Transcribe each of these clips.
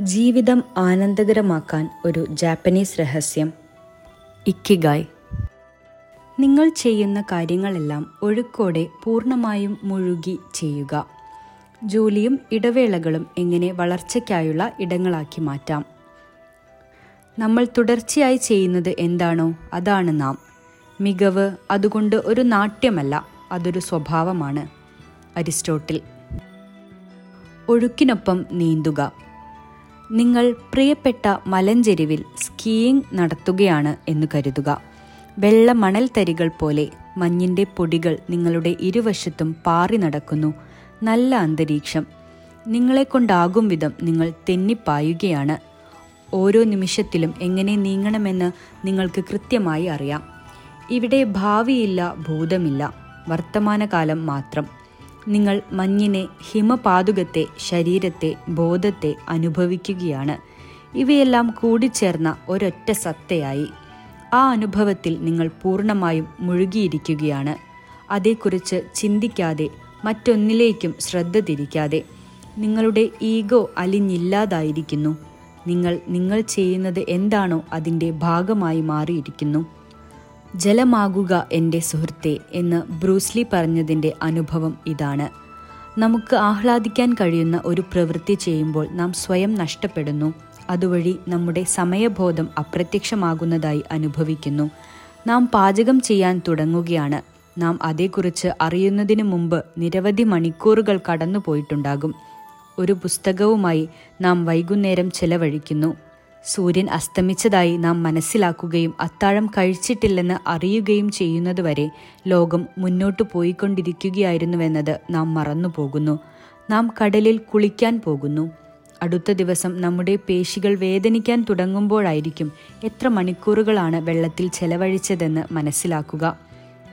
ജീവിതം ആനന്ദകരമാക്കാൻ ഒരു ജാപ്പനീസ് രഹസ്യം. ഇക്കിഗായ്. നിങ്ങൾ ചെയ്യുന്ന കാര്യങ്ങളെല്ലാം ഒഴുക്കോടെ പൂർണമായും മുഴുകി ചെയ്യുക. ജോലിയും ഇടവേളകളും എങ്ങനെ വളർച്ചയ്ക്കായുള്ള ഇടങ്ങളാക്കി മാറ്റാം. നമ്മൾ തുടർച്ചയായി ചെയ്യുന്നത് എന്താണോ അതാണ് നാം. മികവ് അതുകൊണ്ട് ഒരു നാട്യമല്ല അതൊരു സ്വഭാവമാണ്. അരിസ്റ്റോട്ടിൽ. ഒഴുക്കിനൊപ്പം നീന്തുക. നിങ്ങൾ പ്രിയപ്പെട്ട മലഞ്ചെരിവിൽ സ്കീയിങ് നടത്തുകയാണ് എന്ന് കരുതുക. വെള്ള മണൽ തരികൾ പോലെ മഞ്ഞിന്റെ പൊടികൾ നിങ്ങളുടെ ഇരുവശത്തും പാറി നടക്കുന്നു. നല്ല അന്തരീക്ഷം. നിങ്ങളെക്കൊണ്ടാകും വിധം നിങ്ങൾ തെന്നിപ്പായുകയാണ്. ഓരോ നിമിഷത്തിലും എങ്ങനെ നീങ്ങണമെന്ന് നിങ്ങൾക്ക് കൃത്യമായി അറിയാം. ഇവിടെ ഭാവിയില്ല ഭൂതമില്ല. വർത്തമാനകാലം മാത്രം. നിങ്ങൾ മഞ്ഞിനെ ഹിമപാതുകത്തെ ശരീരത്തെ ബോധത്തെ അനുഭവിക്കുകയാണ്. ഇവയെല്ലാം കൂടിച്ചേർന്ന ഒരൊറ്റ സത്തയായി. ആ അനുഭവത്തിൽ നിങ്ങൾ പൂർണമായും മുഴുകിയിരിക്കുകയാണ്. അതേക്കുറിച്ച് ചിന്തിക്കാതെ മറ്റൊന്നിലേക്കും ശ്രദ്ധ തിരിക്കാതെ. നിങ്ങളുടെ ഈഗോ അലിഞ്ഞില്ലാതായിരിക്കുന്നു. നിങ്ങൾ നിങ്ങൾ ചെയ്യുന്നത് എന്താണോ അതിന്റെ ഭാഗമായി മാറിയിരിക്കുന്നു. ജലമാകുക എന്റെ സുഹൃത്തെ എന്ന് ബ്രൂസ്ലി പറഞ്ഞതിന്റെ അനുഭവം ഇതാണ്. നമുക്ക് ആഹ്ലാദിക്കാൻ കഴിയുന്ന ഒരു പ്രവൃത്തി ചെയ്യുമ്പോൾ നാം സ്വയം നഷ്ടപ്പെടുന്നു. അതുവഴി നമ്മുടെ സമയബോധം അപ്രത്യക്ഷമാകുന്നതായി അനുഭവിക്കുന്നു. നാം പാചകം ചെയ്യാൻ തുടങ്ങുകയാണ്. നാം അതേക്കുറിച്ച് അറിയുന്നതിന് മുമ്പ് നിരവധി മണിക്കൂറുകൾ കടന്നുപോയിട്ടുണ്ടാകും. ഒരു പുസ്തകവുമായി നാം വൈകുന്നേരം ചെലവഴിക്കുന്നു. സൂര്യൻ അസ്തമിച്ചതായി നാം മനസ്സിലാക്കുകയും അത്താഴം കഴിച്ചിട്ടില്ലെന്ന് അറിയുകയും ചെയ്യുന്നതുവരെ ലോകം മുന്നോട്ടു പോയിക്കൊണ്ടിരിക്കുകയായിരുന്നുവെന്നത് നാം മറന്നുപോകുന്നു. നാം കടലിൽ കുളിക്കാൻ പോകുന്നു. അടുത്ത ദിവസം നമ്മുടെ പേശികൾ വേദനിക്കാൻ തുടങ്ങുമ്പോഴായിരിക്കും എത്ര മണിക്കൂറുകളാണ് വെള്ളത്തിൽ ചെലവഴിച്ചതെന്ന് മനസ്സിലാക്കുക.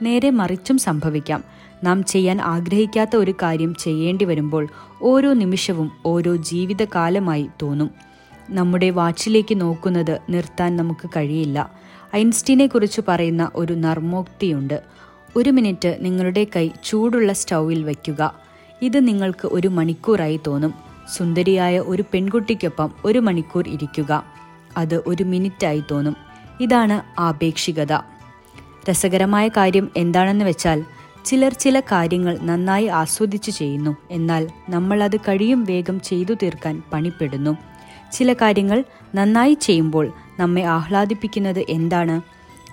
നേരെ മറിച്ചും സംഭവിക്കാം. നാം ചെയ്യാൻ ആഗ്രഹിക്കാത്ത ഒരു കാര്യം ചെയ്യേണ്ടി വരുമ്പോൾ ഓരോ നിമിഷവും ഓരോ ജീവിതകാലമായി തോന്നും. നമ്മുടെ വാച്ചിലേക്ക് നോക്കുന്നത് നിർത്താൻ നമുക്ക് കഴിയില്ല. ഐൻസ്റ്റീനെ കുറിച്ച് പറയുന്ന ഒരു നർമ്മോക്തിയുണ്ട്. ഒരു മിനിറ്റ് നിങ്ങളുടെ കൈ ചൂടുള്ള സ്റ്റൗവിൽ വയ്ക്കുക. ഇത് നിങ്ങൾക്ക് ഒരു മണിക്കൂറായി തോന്നും. സുന്ദരിയായ ഒരു പെൺകുട്ടിക്കൊപ്പം ഒരു മണിക്കൂർ ഇരിക്കുക. അത് ഒരു മിനിറ്റായി തോന്നും. ഇതാണ് ആപേക്ഷികത. രസകരമായ കാര്യം എന്താണെന്ന് വെച്ചാൽ ചിലർ ചില കാര്യങ്ങൾ നന്നായി ആസ്വദിച്ചു ചെയ്യുന്നു. എന്നാൽ നമ്മൾ അത് കഴിയും വേഗം ചെയ്തു തീർക്കാൻ പണിപ്പെടുന്നു. ചില കാര്യങ്ങൾ നന്നായി ചെയ്യുമ്പോൾ നമ്മെ ആഹ്ലാദിപ്പിക്കുന്നത് എന്താണ്?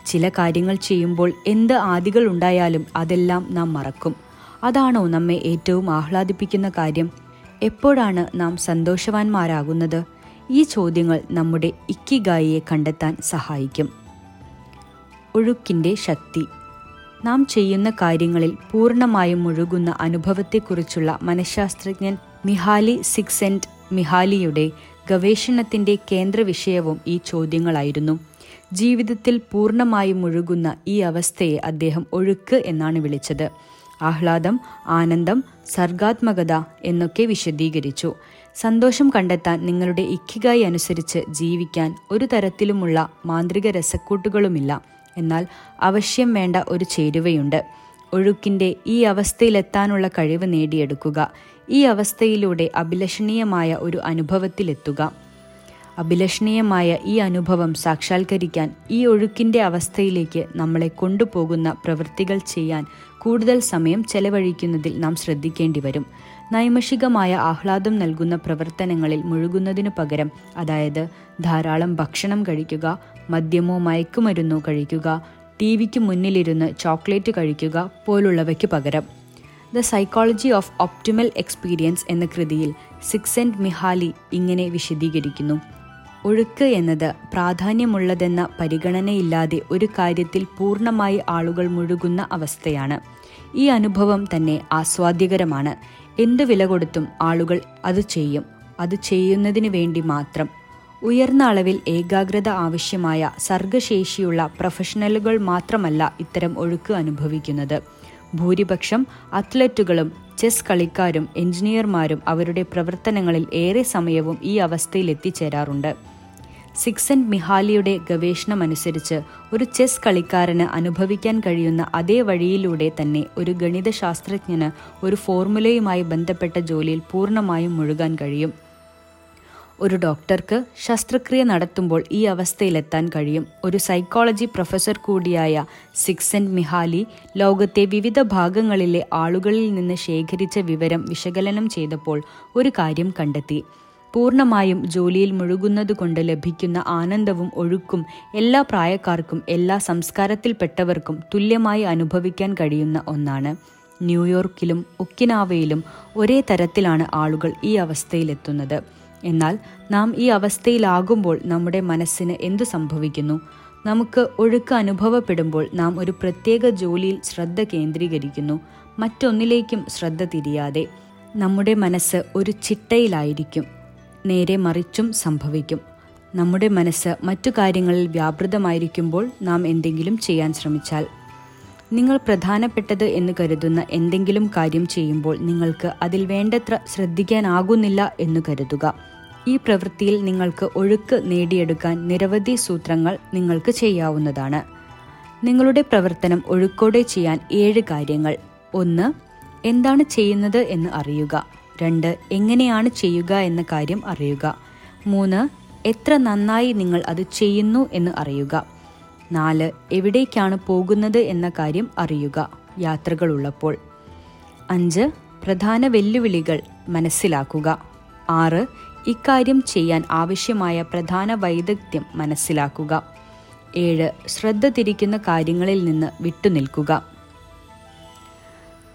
ചില കാര്യങ്ങൾ ചെയ്യുമ്പോൾ എന്ത് ആദികൾ ഉണ്ടായാലും അതെല്ലാം നാം മറക്കും. അതാണോ നമ്മെ ഏറ്റവും ആഹ്ലാദിപ്പിക്കുന്ന കാര്യം? എപ്പോഴാണ് നാം സന്തോഷവാന്മാരാകുന്നത്? ഈ ചോദ്യങ്ങൾ നമ്മുടെ ഇക്കിഗായിയെ കണ്ടെത്താൻ സഹായിക്കും. ഒഴുക്കിന്റെ ശക്തി. നാം ചെയ്യുന്ന കാര്യങ്ങളിൽ പൂർണമായും മുഴുകുന്ന അനുഭവത്തെക്കുറിച്ചുള്ള മനഃശാസ്ത്രജ്ഞൻ മിഹാലി സിക്സെന്റ് മിഹാലിയുടെ ഗവേഷണത്തിന്റെ കേന്ദ്ര വിഷയവും ഈ ചോദ്യങ്ങളായിരുന്നു. ജീവിതത്തിൽ പൂർണമായും മുഴുകുന്ന ഈ അവസ്ഥയെ അദ്ദേഹം ഒഴുക്ക് എന്നാണ് വിളിച്ചത്. ആഹ്ലാദം ആനന്ദം സർഗാത്മകത എന്നൊക്കെ വിശദീകരിച്ചു. സന്തോഷം കണ്ടെത്താൻ നിങ്ങളുടെ ഇക്കിഗായി അനുസരിച്ച് ജീവിക്കാൻ ഒരു തരത്തിലുമുള്ള മാന്ത്രിക രസക്കൂട്ടുകളുമില്ല. എന്നാൽ അവശ്യം വേണ്ട ഒരു ചേരുവയുണ്ട്. ഒഴുക്കിന്റെ ഈ അവസ്ഥയിലെത്താനുള്ള കഴിവ് നേടിയെടുക്കുക. ഈ അവസ്ഥയിലൂടെ അഭിലഷണീയമായ ഒരു അനുഭവത്തിലെത്തുക. അഭിലഷണീയമായ ഈ അനുഭവം സാക്ഷാത്കരിക്കാൻ ഈ ഒഴുക്കിന്റെ അവസ്ഥയിലേക്ക് നമ്മളെ കൊണ്ടുപോകുന്ന പ്രവൃത്തികൾ ചെയ്യാൻ കൂടുതൽ സമയം ചെലവഴിക്കുന്നതിൽ നാം ശ്രദ്ധിക്കേണ്ടി വരും. നൈമഷികമായ ആഹ്ലാദം നൽകുന്ന പ്രവർത്തനങ്ങളിൽ മുഴുകുന്നതിനു പകരം അതായത് ധാരാളം ഭക്ഷണം കഴിക്കുക മദ്യമോ മയക്കുമരുന്നോ കഴിക്കുക ടി വിക്ക് മുന്നിലിരുന്ന് ചോക്ലേറ്റ് കഴിക്കുക പോലുള്ളവയ്ക്ക് പകരം. The psychology of optimal experience എന്ന കൃതിയിൽ സിക്സെന്റ് മിഹാലി ഇങ്ങനെ വിശദീകരിക്കുന്നു. ഒഴുക്ക് എന്നത് പ്രാധാന്യമുള്ളതെന്ന പരിഗണനയില്ലാതെ ഒരു കാര്യത്തിൽ പൂർണമായി ആളുകൾ മുഴുകുന്ന അവസ്ഥയാണ്. ഈ അനുഭവം തന്നെ ആസ്വാദ്യകരമാണ്. എന്ത് വില കൊടുത്തും ആളുകൾ അത് ചെയ്യും. അത് ചെയ്യുന്നതിന് വേണ്ടി മാത്രം. ഉയർന്ന അളവിൽ ഏകാഗ്രത ആവശ്യമായ സർഗശേഷിയുള്ള പ്രൊഫഷണലുകൾ മാത്രമല്ല ഇത്തരം ഒഴുക്ക് അനുഭവിക്കുന്നത്. ഭൂരിപക്ഷം അത്ലറ്റുകളും ചെസ് കളിക്കാരും എഞ്ചിനീയർമാരും അവരുടെ പ്രവർത്തനങ്ങളിൽ ഏറെ സമയവും ഈ അവസ്ഥയിൽ എത്തിച്ചേരാറുണ്ട് സിക്സൻ മിഹാലിയുടെ ഗവേഷണമനുസരിച്ച് ഒരു ചെസ് കളിക്കാരന് അനുഭവിക്കാൻ കഴിയുന്ന അതേ വഴിയിലൂടെ തന്നെ ഒരു ഗണിതശാസ്ത്രജ്ഞന് ഒരു ഫോർമുലയുമായി ബന്ധപ്പെട്ട ജോലിയിൽ പൂർണമായും മുഴുകാൻ കഴിയും. ഒരു ഡോക്ടർക്ക് ശസ്ത്രക്രിയ നടത്തുമ്പോൾ ഈ അവസ്ഥയിലെത്താൻ കഴിയും. ഒരു സൈക്കോളജി പ്രൊഫസർ കൂടിയായ സിക്സൻ മിഹാലി ലോകത്തെ വിവിധ ഭാഗങ്ങളിലെ ആളുകളിൽ നിന്ന് ശേഖരിച്ച വിവരം വിശകലനം ചെയ്തപ്പോൾ ഒരു കാര്യം കണ്ടെത്തി. പൂർണമായും ജോലിയിൽ മുഴുകുന്നത് കൊണ്ട് ലഭിക്കുന്ന ആനന്ദവും ഒഴുക്കും എല്ലാ പ്രായക്കാർക്കും എല്ലാ സംസ്കാരത്തിൽപ്പെട്ടവർക്കും തുല്യമായി അനുഭവിക്കാൻ കഴിയുന്ന ഒന്നാണ്. ന്യൂയോർക്കിലും ഒക്കിനാവയിലും ഒരേ തരത്തിലാണ് ആളുകൾ ഈ അവസ്ഥയിലെത്തുന്നത്. എന്നാൽ നാം ഈ അവസ്ഥയിലാകുമ്പോൾ നമ്മുടെ മനസ്സിന് എന്തു സംഭവിക്കുന്നു? നമുക്ക് ഒഴുക്ക് അനുഭവപ്പെടുമ്പോൾ നാം ഒരു പ്രത്യേക ജോലിയിൽ ശ്രദ്ധ കേന്ദ്രീകരിക്കുന്നു മറ്റൊന്നിലേക്കും ശ്രദ്ധ തിരിയാതെ. നമ്മുടെ മനസ്സ് ഒരു ചിട്ടയിലായിരിക്കും നേരെ മറിച്ചും സംഭവിക്കും. നമ്മുടെ മനസ്സ് മറ്റു കാര്യങ്ങളിൽ വ്യാപൃതമായിരിക്കുമ്പോൾ നാം എന്തെങ്കിലും ചെയ്യാൻ ശ്രമിച്ചാൽ. നിങ്ങൾ പ്രധാനപ്പെട്ടത് എന്ന് കരുതുന്ന എന്തെങ്കിലും കാര്യം ചെയ്യുമ്പോൾ നിങ്ങൾക്ക് അതിൽ വേണ്ടത്ര ശ്രദ്ധിക്കാനാകുന്നില്ല എന്ന് കരുതുക. ഈ പ്രവൃത്തിയിൽ നിങ്ങൾക്ക് ഒഴുക്ക് നേടിയെടുക്കാൻ നിരവധി സൂത്രങ്ങൾ നിങ്ങൾക്ക് ചെയ്യാവുന്നതാണ്. നിങ്ങളുടെ പ്രവർത്തനം ഒഴുക്കോടെ ചെയ്യാൻ ഏഴ് കാര്യങ്ങൾ. ഒന്ന് എന്താണ് ചെയ്യുന്നത് എന്ന് അറിയുക. രണ്ട് എങ്ങനെയാണ് ചെയ്യുക എന്ന കാര്യം അറിയുക. മൂന്ന് എത്ര നന്നായി നിങ്ങൾ അത് ചെയ്യുന്നു എന്ന് അറിയുക. നാല് എവിടേക്കാണ് പോകുന്നത് എന്ന കാര്യം അറിയുക. യാത്രകളുള്ളപ്പോൾ. അഞ്ച് പ്രധാന വെല്ലുവിളികൾ മനസ്സിലാക്കുക. ആറ് ഇക്കാര്യം ചെയ്യാൻ ആവശ്യമായ പ്രധാന വൈദഗ്ധ്യം മനസ്സിലാക്കുക. ഏഴ് ശ്രദ്ധ തിരിക്കുന്ന കാര്യങ്ങളിൽ നിന്ന് വിട്ടുനിൽക്കുക.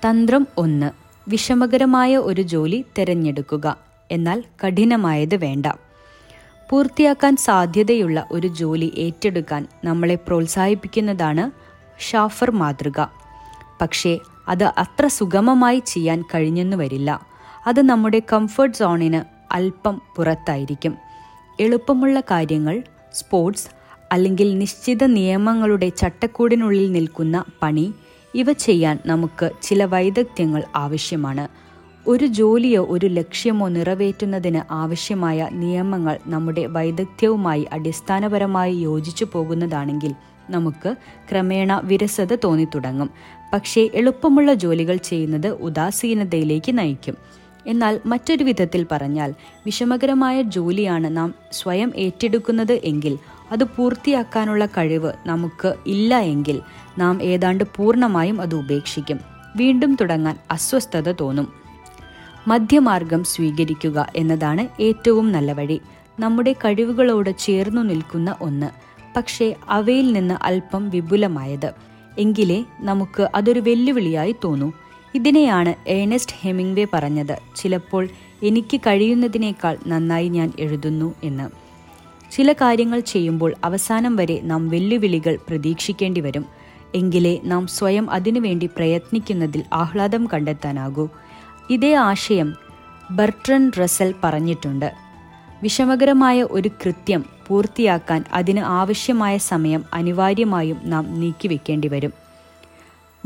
തന്ത്രം ഒന്ന് വിഷമകരമായ ഒരു ജോലി തിരഞ്ഞെടുക്കുക. എന്നാൽ കഠിനമായത് വേണ്ട. പൂർത്തിയാക്കാൻ സാധ്യതയുള്ള ഒരു ജോലി ഏറ്റെടുക്കാൻ നമ്മളെ പ്രോത്സാഹിപ്പിക്കുന്നതാണ് ഷാഫർ മാതൃക. പക്ഷേ അത് അത്ര സുഗമമായി ചെയ്യാൻ കഴിഞ്ഞെന്നു വരില്ല. അത് നമ്മുടെ കംഫർട്ട് സോണിന് അല്പം പുറത്തായിരിക്കും. എളുപ്പമുള്ള കാര്യങ്ങൾ സ്പോർട്സ് അല്ലെങ്കിൽ നിശ്ചിത നിയമങ്ങളുടെ ചട്ടക്കൂടിനുള്ളിൽ നിൽക്കുന്ന പണി ഇവ ചെയ്യാൻ നമുക്ക് ചില വൈദഗ്ധ്യങ്ങൾ ആവശ്യമാണ്. ഒരു ജോലിയോ ഒരു ലക്ഷ്യമോ നിറവേറ്റുന്നതിന് ആവശ്യമായ നിയമങ്ങൾ നമ്മുടെ വൈദഗ്ധ്യവുമായി അടിസ്ഥാനപരമായി യോജിച്ചു പോകുന്നതാണെങ്കിൽ നമുക്ക് ക്രമേണ വിരസത തോന്നിത്തുടങ്ങും. പക്ഷേ എളുപ്പമുള്ള ജോലികൾ ചെയ്യുന്നത് ഉദാസീനതയിലേക്ക് നയിക്കും. എന്നാൽ മറ്റൊരു വിധത്തിൽ പറഞ്ഞാൽ വിഷമകരമായ ജോലിയാണ് നാം സ്വയം ഏറ്റെടുക്കുന്നത് എങ്കിൽ അത് പൂർത്തിയാക്കാനുള്ള കഴിവ് നമുക്ക് ഇല്ല എങ്കിൽ നാം ഏതാണ്ട് പൂർണമായും അത് ഉപേക്ഷിക്കും. വീണ്ടും തുടങ്ങാൻ അസ്വസ്ഥത തോന്നും. മധ്യമാർഗം സ്വീകരിക്കുക എന്നതാണ് ഏറ്റവും നല്ല വഴി. നമ്മുടെ കഴിവുകളോട് ചേർന്നു നിൽക്കുന്ന ഒന്ന്. പക്ഷേ അവയിൽ നിന്ന് അല്പം വിപുലമായത്. എങ്കിലേ നമുക്ക് അതൊരു വെല്ലുവിളിയായി തോന്നൂ. ഇതിനെയാണ് ഏണസ്റ്റ് ഹെമിംഗ്വേ പറഞ്ഞത്. ചിലപ്പോൾ എനിക്ക് കഴിയുന്നതിനേക്കാൾ നന്നായി ഞാൻ എഴുതുന്നു എന്ന്. ചില കാര്യങ്ങൾ ചെയ്യുമ്പോൾ അവസാനം വരെ നാം വെല്ലുവിളികൾ പ്രതീക്ഷിക്കേണ്ടി വരും. എങ്കിലേ നാം സ്വയം അതിനുവേണ്ടി പ്രയത്നിക്കുന്നതിൽ ആഹ്ലാദം കണ്ടെത്താനാകൂ. ഇതേ ആശയം ബർട്രൻ റസൽ പറഞ്ഞിട്ടുണ്ട്. വിഷമകരമായ ഒരു കൃത്യം പൂർത്തിയാക്കാൻ അതിന് ആവശ്യമായ സമയം അനിവാര്യമായും നാം നീക്കിവെക്കേണ്ടി വരും.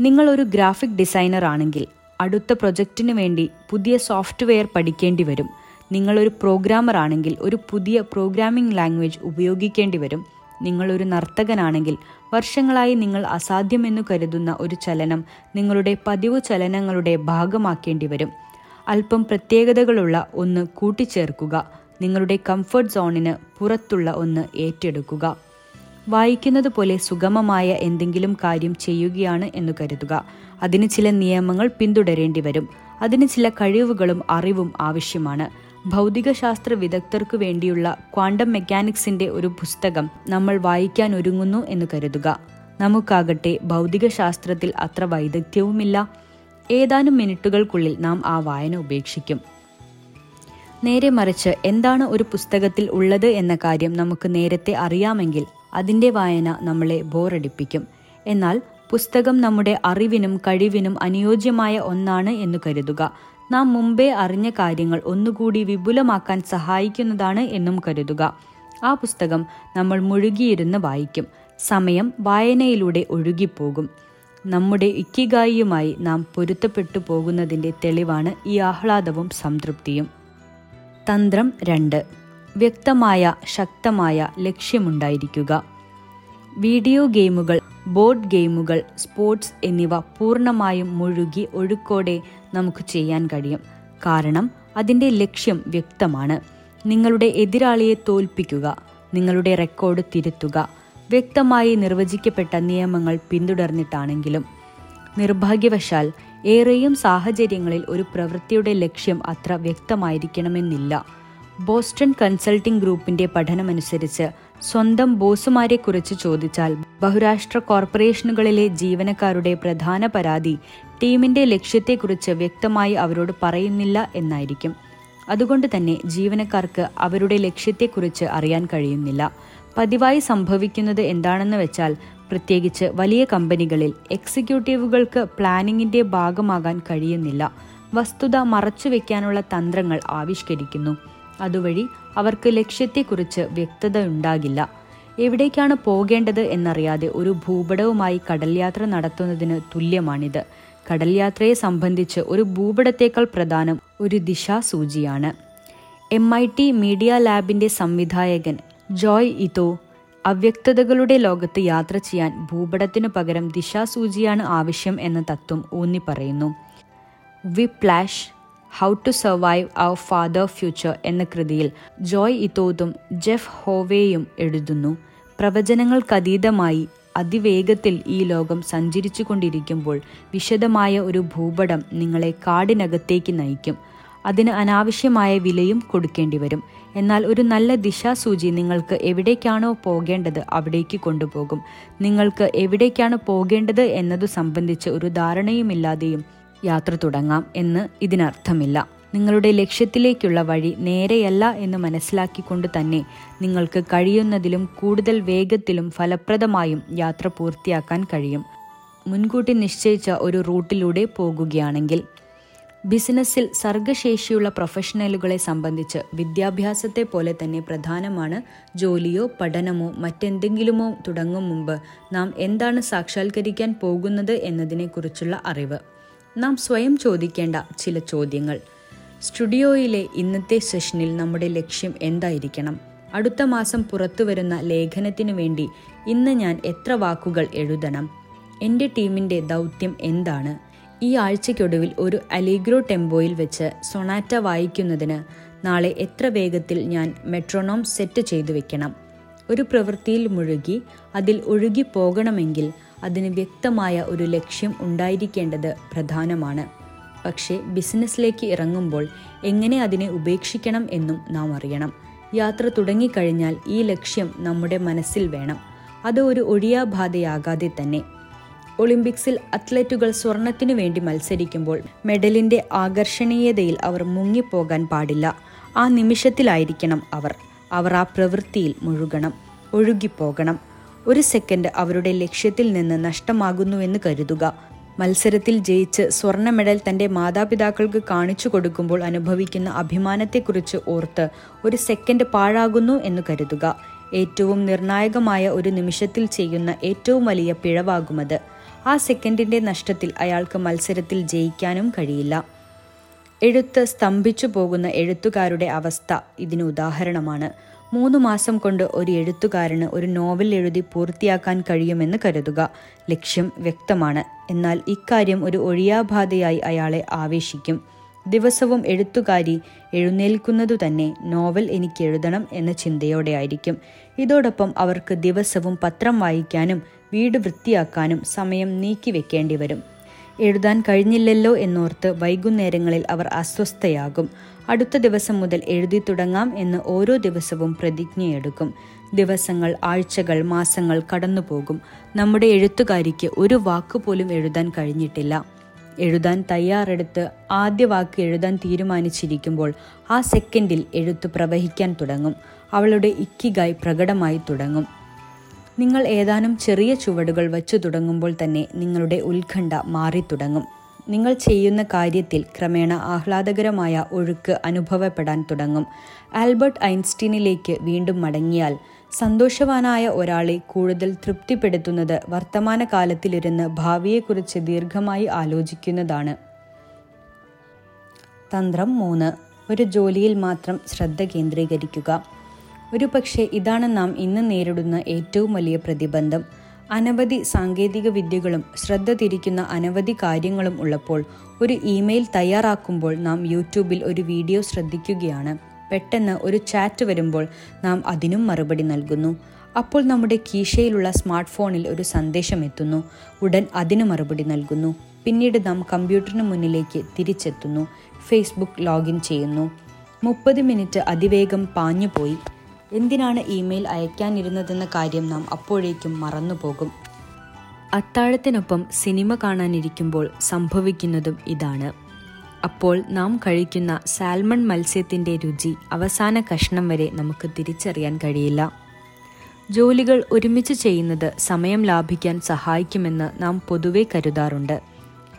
നിങ്ങളൊരു ഗ്രാഫിക് ഡിസൈനർ ആണെങ്കിൽ അടുത്ത പ്രൊജക്റ്റിനു വേണ്ടി പുതിയ സോഫ്റ്റ്വെയർ പഠിക്കേണ്ടി വരും. നിങ്ങളൊരു പ്രോഗ്രാമർ ആണെങ്കിൽ ഒരു പുതിയ പ്രോഗ്രാമിംഗ് ലാംഗ്വേജ് ഉപയോഗിക്കേണ്ടി വരും. നിങ്ങളൊരു നർത്തകനാണെങ്കിൽ വർഷങ്ങളായി നിങ്ങൾ അസാധ്യമെന്നു കരുതുന്ന ഒരു ചലനം നിങ്ങളുടെ പതിവ് ചലനങ്ങളുടെ ഭാഗമാക്കേണ്ടി വരും അല്പം പ്രത്യേകതകളുള്ള ഒന്ന് കൂട്ടിച്ചേർക്കുക. നിങ്ങളുടെ കംഫർട്ട് സോണിന് പുറത്തുള്ള ഒന്ന് ഏറ്റെടുക്കുക. വായിക്കുന്നത് പോലെ സുഗമമായ എന്തെങ്കിലും കാര്യം ചെയ്യുകയാണ് എന്ന് കരുതുക. അതിന് ചില നിയമങ്ങൾ പിന്തുടരേണ്ടി വരും അതിന് ചില കഴിവുകളും അറിവും ആവശ്യമാണ്. ഭൗതികശാസ്ത്ര വിദഗ്ധർക്കു വേണ്ടിയുള്ള ക്വാണ്ടം മെക്കാനിക്സിന്റെ ഒരു പുസ്തകം നമ്മൾ വായിക്കാൻ ഒരുങ്ങുന്നു എന്ന് കരുതുക. നമുക്കാകട്ടെ ഭൗതികശാസ്ത്രത്തിൽ അത്ര വൈദഗ്ധ്യവുമില്ല. ഏതാനും മിനിറ്റുകൾക്കുള്ളിൽ നാം ആ വായന ഉപേക്ഷിക്കും. നേരെ മറിച്ച് എന്താണ് ഒരു പുസ്തകത്തിൽ ഉള്ളത് എന്ന കാര്യം നമുക്ക് നേരത്തെ അറിയാമെങ്കിൽ അതിന്റെ വായന നമ്മളെ ബോറടിപ്പിക്കും. എന്നാൽ പുസ്തകം നമ്മുടെ അറിവിനും കഴിവിനും അനുയോജ്യമായ ഒന്നാണ് എന്ന് കരുതുക. നാം മുമ്പേ അറിഞ്ഞ കാര്യങ്ങൾ ഒന്നുകൂടി വിപുലമാക്കാൻ സഹായിക്കുന്നതാണ് എന്നും കരുതുക. ആ പുസ്തകം നമ്മൾ മുഴുകിയിരുന്ന് വായിക്കും. സമയം വായനയിലൂടെ ഒഴുകിപ്പോകും. നമ്മുടെ ഇക്കിഗായിയുമായി നാം പൊരുത്തപ്പെട്ടു പോകുന്നതിന്റെ തെളിവാണ് ഈ ആഹ്ലാദവും സംതൃപ്തിയും. തന്ത്രം രണ്ട്. വ്യക്തമായ ശക്തമായ ലക്ഷ്യമുണ്ടായിരിക്കുക. വീഡിയോ ഗെയിമുകൾ ബോർഡ് ഗെയിമുകൾ സ്പോർട്സ് എന്നിവ പൂർണമായും മുഴുകി ഒഴുക്കോടെ നമുക്ക് ചെയ്യാൻ കഴിയും. കാരണം അതിന്റെ ലക്ഷ്യം വ്യക്തമാണ്. നിങ്ങളുടെ എതിരാളിയെ തോൽപ്പിക്കുക നിങ്ങളുടെ റെക്കോർഡ് തിരുത്തുക വ്യക്തമായി നിർവചിക്കപ്പെട്ട നിയമങ്ങൾ പിന്തുടർന്നിട്ടാണെങ്കിലും. നിർഭാഗ്യവശാൽ ഏറെയും സാഹചര്യങ്ങളിൽ ഒരു പ്രവൃത്തിയുടെ ലക്ഷ്യം അത്ര വ്യക്തമായിരിക്കണമെന്നില്ല. ബോസ്റ്റൺ കൺസൾട്ടിംഗ് ഗ്രൂപ്പിന്റെ പഠനമനുസരിച്ച് സ്വന്തം ബോസുമാരെക്കുറിച്ച് ചോദിച്ചാൽ ബഹുരാഷ്ട്ര കോർപ്പറേഷനുകളിലെ ജീവനക്കാരുടെ പ്രധാന പരാതി ടീമിന്റെ ലക്ഷ്യത്തെക്കുറിച്ച് വ്യക്തമായി അവരോട് പറയുന്നില്ല എന്നായിരിക്കും. അതുകൊണ്ട് തന്നെ ജീവനക്കാർക്ക് അവരുടെ ലക്ഷ്യത്തെക്കുറിച്ച് അറിയാൻ കഴിയുന്നില്ല. പതിവായി സംഭവിക്കുന്നത് എന്താണെന്ന് വെച്ചാൽ പ്രത്യേകിച്ച് വലിയ കമ്പനികളിൽ എക്സിക്യൂട്ടീവുകൾക്ക് പ്ലാനിങ്ങിന്റെ ഭാഗമാകാൻ കഴിയുന്നില്ല. വസ്തുത മറച്ചുവെക്കാനുള്ള തന്ത്രങ്ങൾ ആവിഷ്കരിക്കുന്നു. അതുവഴി അവർക്ക് ലക്ഷ്യത്തെക്കുറിച്ച് വ്യക്തത ഉണ്ടാകില്ല. എവിടേക്കാണ് പോകേണ്ടത് എന്നറിയാതെ ഒരു ഭൂപടവുമായി കടൽ യാത്ര നടത്തുന്നതിന് തുല്യമാണിത്. കടൽ യാത്രയെ സംബന്ധിച്ച് ഒരു ഭൂപടത്തേക്കാൾ പ്രധാനം ഒരു ദിശാസൂചിയാണ്. എം ഐ ടി മീഡിയ ലാബിന്റെ സംവിധായകൻ ജോയ് ഇതോ അവ്യക്തതകളുടെ ലോകത്ത് യാത്ര ചെയ്യാൻ ഭൂപടത്തിനു പകരം ദിശാസൂചിയാണ് ആവശ്യം എന്ന തത്വം ഊന്നി പറയുന്നു Whiplash how to survive our faster future എന്ന കൃതിയിൽ ജോയ് ഇതോതും ജെഫ് ഹോവേയും എഴുതുന്നു. പ്രവചനങ്ങൾക്കതീതമായി അതിവേഗത്തിൽ ഈ ലോകം സഞ്ചരിച്ചു കൊണ്ടിരിക്കുമ്പോൾ വിശദമായ ഒരു ഭൂപടം നിങ്ങളെ കാടിനകത്തേക്ക് നയിക്കും. അതിന് അനാവശ്യമായ വിലയും കൊടുക്കേണ്ടി വരും എന്നാൽ ഒരു നല്ല ദിശാസൂചി നിങ്ങൾക്ക് എവിടേക്കാണോ പോകേണ്ടത് അവിടേക്ക് കൊണ്ടുപോകും. നിങ്ങൾക്ക് എവിടേക്കാണ് പോകേണ്ടത് എന്നതു സംബന്ധിച്ച് ഒരു ധാരണയുമില്ലാതെയും യാത്ര തുടങ്ങാം എന്ന് ഇതിനർത്ഥമില്ല. നിങ്ങളുടെ ലക്ഷ്യത്തിലേക്കുള്ള വഴി നേരെയല്ല എന്ന് മനസ്സിലാക്കിക്കൊണ്ട് തന്നെ നിങ്ങൾക്ക് കഴിയുന്നതിലും കൂടുതൽ വേഗത്തിലും ഫലപ്രദമായും യാത്ര പൂർത്തിയാക്കാൻ കഴിയും. മുൻകൂട്ടി നിശ്ചയിച്ച ഒരു റൂട്ടിലൂടെ പോകുകയാണെങ്കിൽ ബിസിനസ്സിൽ സർഗശേഷിയുള്ള പ്രൊഫഷണലുകളെ സംബന്ധിച്ച് വിദ്യാഭ്യാസത്തെ പോലെ തന്നെ പ്രധാനമാണ് ജോലിയോ പഠനമോ മറ്റെന്തെങ്കിലുമോ തുടങ്ങും മുമ്പ് നാം എന്താണ് സാക്ഷാത്കരിക്കാൻ പോകുന്നത് എന്നതിനെക്കുറിച്ചുള്ള അറിവ്. നാം സ്വയം ചോദിക്കേണ്ട ചില ചോദ്യങ്ങൾ. സ്റ്റുഡിയോയിലെ ഇന്നത്തെ സെഷനിൽ നമ്മുടെ ലക്ഷ്യം എന്തായിരിക്കണം? അടുത്ത മാസം പുറത്തു വരുന്ന ലേഖനത്തിനു വേണ്ടി ഇന്ന് ഞാൻ എത്ര വാക്കുകൾ എഴുതണം? എന്റെ ടീമിന്റെ ദൗത്യം എന്താണ്? ഈ ആഴ്ചയ്ക്കൊടുവിൽ ഒരു അലീഗ്രോ ടെമ്പോയിൽ വെച്ച് സൊണാറ്റ വായിക്കുന്നതിന് നാളെ എത്ര വേഗത്തിൽ ഞാൻ മെട്രോണോം സെറ്റ് ചെയ്തു വെക്കണം? ഒരു പ്രവൃത്തിയിൽ മുഴുകി അതിൽ ഒഴുകി പോകണമെങ്കിൽ അതിന് വ്യക്തമായ ഒരു ലക്ഷ്യം ഉണ്ടായിരിക്കേണ്ടത് പ്രധാനമാണ്. പക്ഷേ ബിസിനസ്സിലേക്ക് ഇറങ്ങുമ്പോൾ എങ്ങനെ അതിനെ ഉപേക്ഷിക്കണം എന്നും നാം അറിയണം. യാത്ര തുടങ്ങിക്കഴിഞ്ഞാൽ ഈ ലക്ഷ്യം നമ്മുടെ മനസ്സിൽ വേണം. അത് ഒരു ഒഴിയാബാധയാകാതെ തന്നെ. ഒളിമ്പിക്സിൽ അത്ലറ്റുകൾ സ്വർണത്തിനു വേണ്ടി മത്സരിക്കുമ്പോൾ മെഡലിന്റെ ആകർഷണീയതയിൽ അവർ മുങ്ങിപ്പോകാൻ പാടില്ല. ആ നിമിഷത്തിലായിരിക്കണം അവർ. അവർ ആ പ്രവൃത്തിയിൽ മുഴുകണം ഒഴുകിപ്പോകണം. ഒരു സെക്കൻഡ് അവരുടെ ലക്ഷ്യത്തിൽ നിന്ന് നഷ്ടമാകുന്നുവെന്ന് കരുതുക. മത്സരത്തിൽ ജയിച്ച് സ്വർണ മെഡൽ തന്റെ മാതാപിതാക്കൾക്ക് കാണിച്ചു കൊടുക്കുമ്പോൾ അനുഭവിക്കുന്ന അഭിമാനത്തെക്കുറിച്ച് ഓർത്ത് ഒരു സെക്കൻഡ് പാഴാകുന്നു എന്ന് കരുതുക. ഏറ്റവും നിർണായകമായ ഒരു നിമിഷത്തിൽ ചെയ്യുന്ന ഏറ്റവും വലിയ പിഴവാകുമത്. ആ സെക്കൻഡിന്റെ നഷ്ടത്തിൽ അയാൾക്ക് മത്സരത്തിൽ ജയിക്കാനും കഴിയില്ല. എഴുത്ത് സ്തംഭിച്ചു പോകുന്ന എഴുത്തുകാരുടെ അവസ്ഥ ഇതിന് ഉദാഹരണമാണ്. മൂന്ന് മാസം കൊണ്ട് ഒരു എഴുത്തുകാരന് ഒരു നോവൽ എഴുതി പൂർത്തിയാക്കാൻ കഴിയുമെന്ന് കരുതുക. ലക്ഷ്യം വ്യക്തമാണ്. എന്നാൽ ഇക്കാര്യം ഒരു ഒഴിയാബാധയായി അയാളെ ആവേശിക്കും. ദിവസവും എഴുത്തുകാരി എഴുന്നേൽക്കുന്നതു തന്നെ നോവൽ എനിക്ക് എഴുതണം എന്ന ചിന്തയോടെ ആയിരിക്കും ഇതോടൊപ്പം അവർക്ക് ദിവസവും പത്രം വായിക്കാനും വീട് വൃത്തിയാക്കാനും സമയം നീക്കിവെക്കേണ്ടി വരും എഴുതാൻ കഴിഞ്ഞില്ലല്ലോ എന്നോർത്ത് വൈകുന്നേരങ്ങളിൽ അവർ അസ്വസ്ഥയാകും. അടുത്ത ദിവസം മുതൽ എഴുതി തുടങ്ങാം എന്ന് ഓരോ ദിവസവും പ്രതിജ്ഞയെടുക്കും. ദിവസങ്ങൾ ആഴ്ചകൾ മാസങ്ങൾ കടന്നുപോകും. നമ്മുടെ എഴുത്തുകാരിക്ക് ഒരു വാക്ക് പോലും എഴുതാൻ കഴിഞ്ഞിട്ടില്ല. എഴുതാൻ തയ്യാറെടുത്ത് ആദ്യ വാക്ക് എഴുതാൻ തീരുമാനിച്ചിരിക്കുമ്പോൾ ആ സെക്കൻഡിൽ എഴുത്ത് പ്രവഹിക്കാൻ തുടങ്ങും. അവളുടെ ഇക്കിഗായി പ്രകടമായി തുടങ്ങും. നിങ്ങൾ ഏതാനും ചെറിയ ചുവടുകൾ വച്ചു തുടങ്ങുമ്പോൾ തന്നെ നിങ്ങളുടെ ഉത്കണ്ഠ മാറി തുടങ്ങും നിങ്ങൾ ചെയ്യുന്ന കാര്യത്തിൽ ക്രമേണ ആഹ്ലാദകരമായ ഒഴുക്ക് അനുഭവപ്പെടാൻ തുടങ്ങും. ആൽബർട്ട് ഐൻസ്റ്റീനിലേക്ക് വീണ്ടും മടങ്ങിയാൽ സന്തോഷവാനായ ഒരാളെ കൂടുതൽ തൃപ്തിപ്പെടുത്തുന്നത് വർത്തമാനകാലത്തിലിരുന്ന് ഭാവിയെക്കുറിച്ച് ദീർഘമായി ആലോചിക്കുന്നതാണ്. തന്ത്രം മൂന്ന്. ഒരു ജോലിയിൽ മാത്രം ശ്രദ്ധ കേന്ദ്രീകരിക്കുക. ഒരു പക്ഷേ ഇതാണ് നാം ഇന്ന് നേരിടുന്ന ഏറ്റവും വലിയ പ്രതിബന്ധം. അനവധി സാങ്കേതിക വിദ്യകളും ശ്രദ്ധ തിരിക്കുന്ന അനവധി കാര്യങ്ങളും ഉള്ളപ്പോൾ ഒരു ഇമെയിൽ തയ്യാറാക്കുമ്പോൾ നാം യൂട്യൂബിൽ ഒരു വീഡിയോ ശ്രദ്ധിക്കുകയാണ്. പെട്ടെന്ന് ഒരു ചാറ്റ് വരുമ്പോൾ നാം അതിനും മറുപടി നൽകുന്നു. അപ്പോൾ നമ്മുടെ കീശയിലുള്ള സ്മാർട്ട് ഫോണിൽ ഒരു സന്ദേശം എത്തുന്നു. ഉടൻ അതിന് മറുപടി നൽകുന്നു. പിന്നീട് നാം കമ്പ്യൂട്ടറിന് മുന്നിലേക്ക് തിരിച്ചെത്തുന്നു. ഫേസ്ബുക്ക് ലോഗിൻ ചെയ്യുന്നു. മുപ്പത് മിനിറ്റ് അതിവേഗം പാഞ്ഞുപോയി. എന്തിനാണ് ഇമെയിൽ അയക്കാനിരുന്നതെന്ന കാര്യം നാം അപ്പോഴേക്കും മറന്നുപോകും. അത്താഴത്തിനൊപ്പം സിനിമ കാണാനിരിക്കുമ്പോൾ സംഭവിക്കുന്നതും ഇതാണ്. അപ്പോൾ നാം കഴിക്കുന്ന സാൽമൺ മത്സ്യത്തിന്റെ രുചി അവസാന കഷ്ണം വരെ നമുക്ക് തിരിച്ചറിയാൻ കഴിയില്ല. ജോലികൾ ഒരുമിച്ച് ചെയ്യുന്നത് സമയം ലാഭിക്കാൻ സഹായിക്കുമെന്ന് നാം പൊതുവെ കരുതാറുണ്ട്.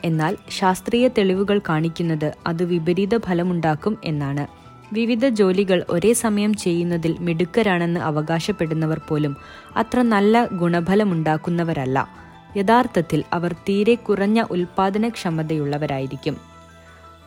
എന്നാൽ ശാസ്ത്രീയ തെളിവുകൾ കാണിക്കുന്നത് അത് വിപരീത ഫലമുണ്ടാക്കും എന്നാണ്. വിവിധ ജോലികൾ ഒരേ സമയം ചെയ്യുന്നതിൽ മിടുക്കരാണെന്ന് അവകാശപ്പെടുന്നവർ പോലും അത്ര നല്ല ഗുണഫലമുണ്ടാക്കുന്നവരല്ല. യഥാർത്ഥത്തിൽ അവർ തീരെ കുറഞ്ഞ ഉൽപാദനക്ഷമതയുള്ളവരായിരിക്കും.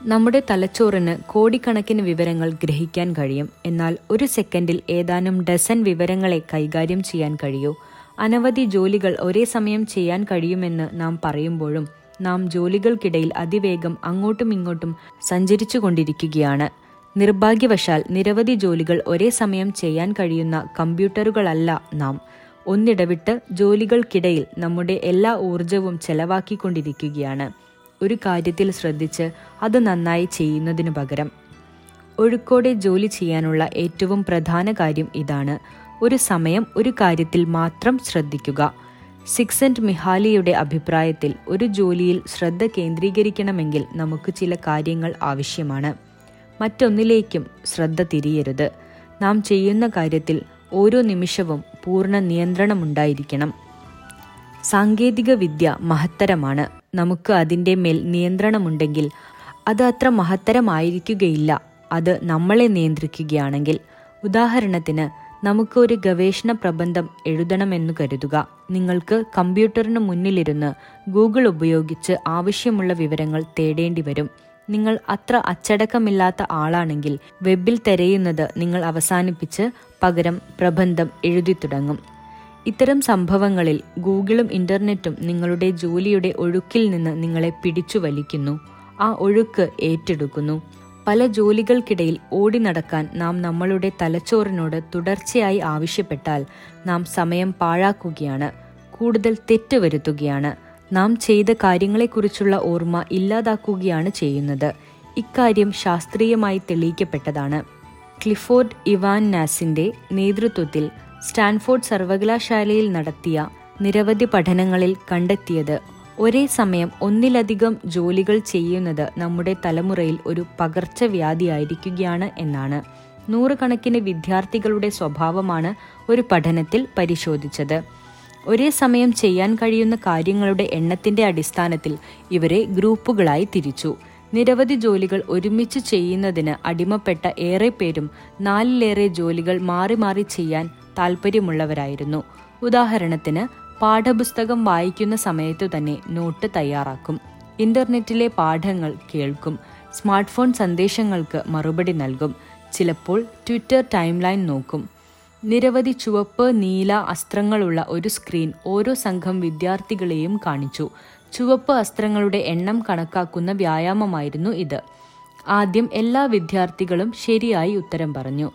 നമ്മുടെ തലച്ചോറിന് കോടിക്കണക്കിന് വിവരങ്ങൾ ഗ്രഹിക്കാൻ കഴിയും. എന്നാൽ ഒരു സെക്കൻഡിൽ ഏതാനും ഡസൻ വിവരങ്ങളെ കൈകാര്യം ചെയ്യാൻ കഴിയൂ. അനവധി ജോലികൾ ഒരേ സമയം ചെയ്യാൻ കഴിയുമെന്ന് നാം പറയുമ്പോഴും നാം ജോലികൾക്കിടയിൽ അതിവേഗം അങ്ങോട്ടും ഇങ്ങോട്ടും സഞ്ചരിച്ചു കൊണ്ടിരിക്കുകയാണ് നിർഭാഗ്യവശാൽ നിരവധി ജോലികൾ ഒരേ സമയം ചെയ്യാൻ കഴിയുന്ന കമ്പ്യൂട്ടറുകളല്ല നാം. ഒന്നിടവിട്ട് ജോലികൾക്കിടയിൽ നമ്മുടെ എല്ലാ ഊർജവും ചെലവാക്കിക്കൊണ്ടിരിക്കുകയാണ്. ഒരു കാര്യത്തിൽ ശ്രദ്ധിച്ച് അത് നന്നായി ചെയ്യുന്നതിനു പകരം. ഒഴുക്കോടെ ജോലി ചെയ്യാനുള്ള ഏറ്റവും പ്രധാന കാര്യം ഇതാണ്. ഒരു സമയം ഒരു കാര്യത്തിൽ മാത്രം ശ്രദ്ധിക്കുക. സിക്സ് ആൻഡ് മിഹാലിയുടെ അഭിപ്രായത്തിൽ ഒരു ജോലിയിൽ ശ്രദ്ധ കേന്ദ്രീകരിക്കണമെങ്കിൽ നമുക്ക് ചില കാര്യങ്ങൾ ആവശ്യമാണ്. മറ്റൊന്നിലേക്കും ശ്രദ്ധ തിരിയരുത്. നാം ചെയ്യുന്ന കാര്യത്തിൽ ഓരോ നിമിഷവും പൂർണ നിയന്ത്രണമുണ്ടായിരിക്കണം. സാങ്കേതിക വിദ്യ മഹത്തരമാണ്. നമുക്ക് അതിന്റെ മേൽ നിയന്ത്രണമുണ്ടെങ്കിൽ അത് അത്ര മഹത്തരമായിരിക്കുകയില്ല. അത് നമ്മളെ നിയന്ത്രിക്കുകയാണെങ്കിൽ. ഉദാഹരണത്തിന് നമുക്ക് ഒരു ഗവേഷണ പ്രബന്ധം എഴുതണമെന്ന് കരുതുക. നിങ്ങൾക്ക് കമ്പ്യൂട്ടറിന് മുന്നിലിരുന്ന് ഗൂഗിൾ ഉപയോഗിച്ച് ആവശ്യമുള്ള വിവരങ്ങൾ തേടേണ്ടി വരും നിങ്ങൾ അത്ര അച്ചടക്കമില്ലാത്ത ആളാണെങ്കിൽ വെബിൽ തിരയുന്നത് നിങ്ങൾ അവസാനിപ്പിച്ച് പകരം പ്രബന്ധം എഴുതി തുടങ്ങും. ഇത്തരം സംഭവങ്ങളിൽ ഗൂഗിളും ഇന്റർനെറ്റും നിങ്ങളുടെ ജോലിയുടെ ഒഴുക്കിൽ നിന്ന് നിങ്ങളെ പിടിച്ചു വലിക്കുന്നു. ആ ഒഴുക്ക് ഏറ്റെടുക്കുന്നു. പല ജോലികൾക്കിടയിൽ ഓടി നടക്കാൻ നാം നമ്മളുടെ തലച്ചോറിനോട് തുടർച്ചയായി ആവശ്യപ്പെട്ടാൽ നാം സമയം പാഴാക്കുകയാണ്. കൂടുതൽ തെറ്റ് വരുത്തുകയാണ്. നാം ചെയ്ത കാര്യങ്ങളെക്കുറിച്ചുള്ള ഓർമ്മ ഇല്ലാതാക്കുകയാണ് ചെയ്യുന്നത്. ഇക്കാര്യം ശാസ്ത്രീയമായി തെളിയിക്കപ്പെട്ടതാണ്. ക്ലിഫോർഡ് ഇവാൻ നാസിന്റെ നേതൃത്വത്തിൽ സ്റ്റാൻഫോർഡ് സർവകലാശാലയിൽ നടത്തിയ നിരവധി പഠനങ്ങളിൽ കണ്ടെത്തിയത് ഒരേ സമയം ഒന്നിലധികം ജോലികൾ ചെയ്യുന്നത് നമ്മുടെ തലമുറയിൽ ഒരു പകർച്ചവ്യാധിയായിരിക്കുകയാണ് എന്നാണ്. നൂറുകണക്കിന് വിദ്യാർത്ഥികളുടെ സ്വഭാവമാണ് ഒരു പഠനത്തിൽ പരിശോധിച്ചത്. ഒരേ സമയം ചെയ്യാൻ കഴിയുന്ന കാര്യങ്ങളുടെ എണ്ണത്തിന്റെ അടിസ്ഥാനത്തിൽ ഇവരെ ഗ്രൂപ്പുകളായി തിരിച്ചു. നിരവധി ജോലികൾ ഒരുമിച്ച് ചെയ്യുന്നതിന് അടിമപ്പെട്ട ഏറെ പേരും നാലിലേറെ ജോലികൾ മാറി മാറി ചെയ്യാൻ താൽപ്പര്യമുള്ളവരായിരുന്നു ഉദാഹരണത്തിന് പാഠപുസ്തകം വായിക്കുന്ന സമയത്തു തന്നെ നോട്ട് തയ്യാറാക്കും. ഇന്റർനെറ്റിലെ പാഠങ്ങൾ കേൾക്കും. സ്മാർട്ട് ഫോൺ സന്ദേശങ്ങൾക്ക് മറുപടി നൽകും. ചിലപ്പോൾ ട്വിറ്റർ ടൈം ലൈൻ നോക്കും. നിരവധി ചുവപ്പ് നീല അസ്ത്രങ്ങളുള്ള ഒരു സ്ക്രീൻ ഓരോ സംഘം വിദ്യാർത്ഥികളെയും കാണിച്ചു. ചുവപ്പ് അസ്ത്രങ്ങളുടെ എണ്ണം കണക്കാക്കുന്ന വ്യായാമമായിരുന്നു ഇത്. ആദ്യം എല്ലാ വിദ്യാർത്ഥികളും ശരിയായി ഉത്തരം പറഞ്ഞു.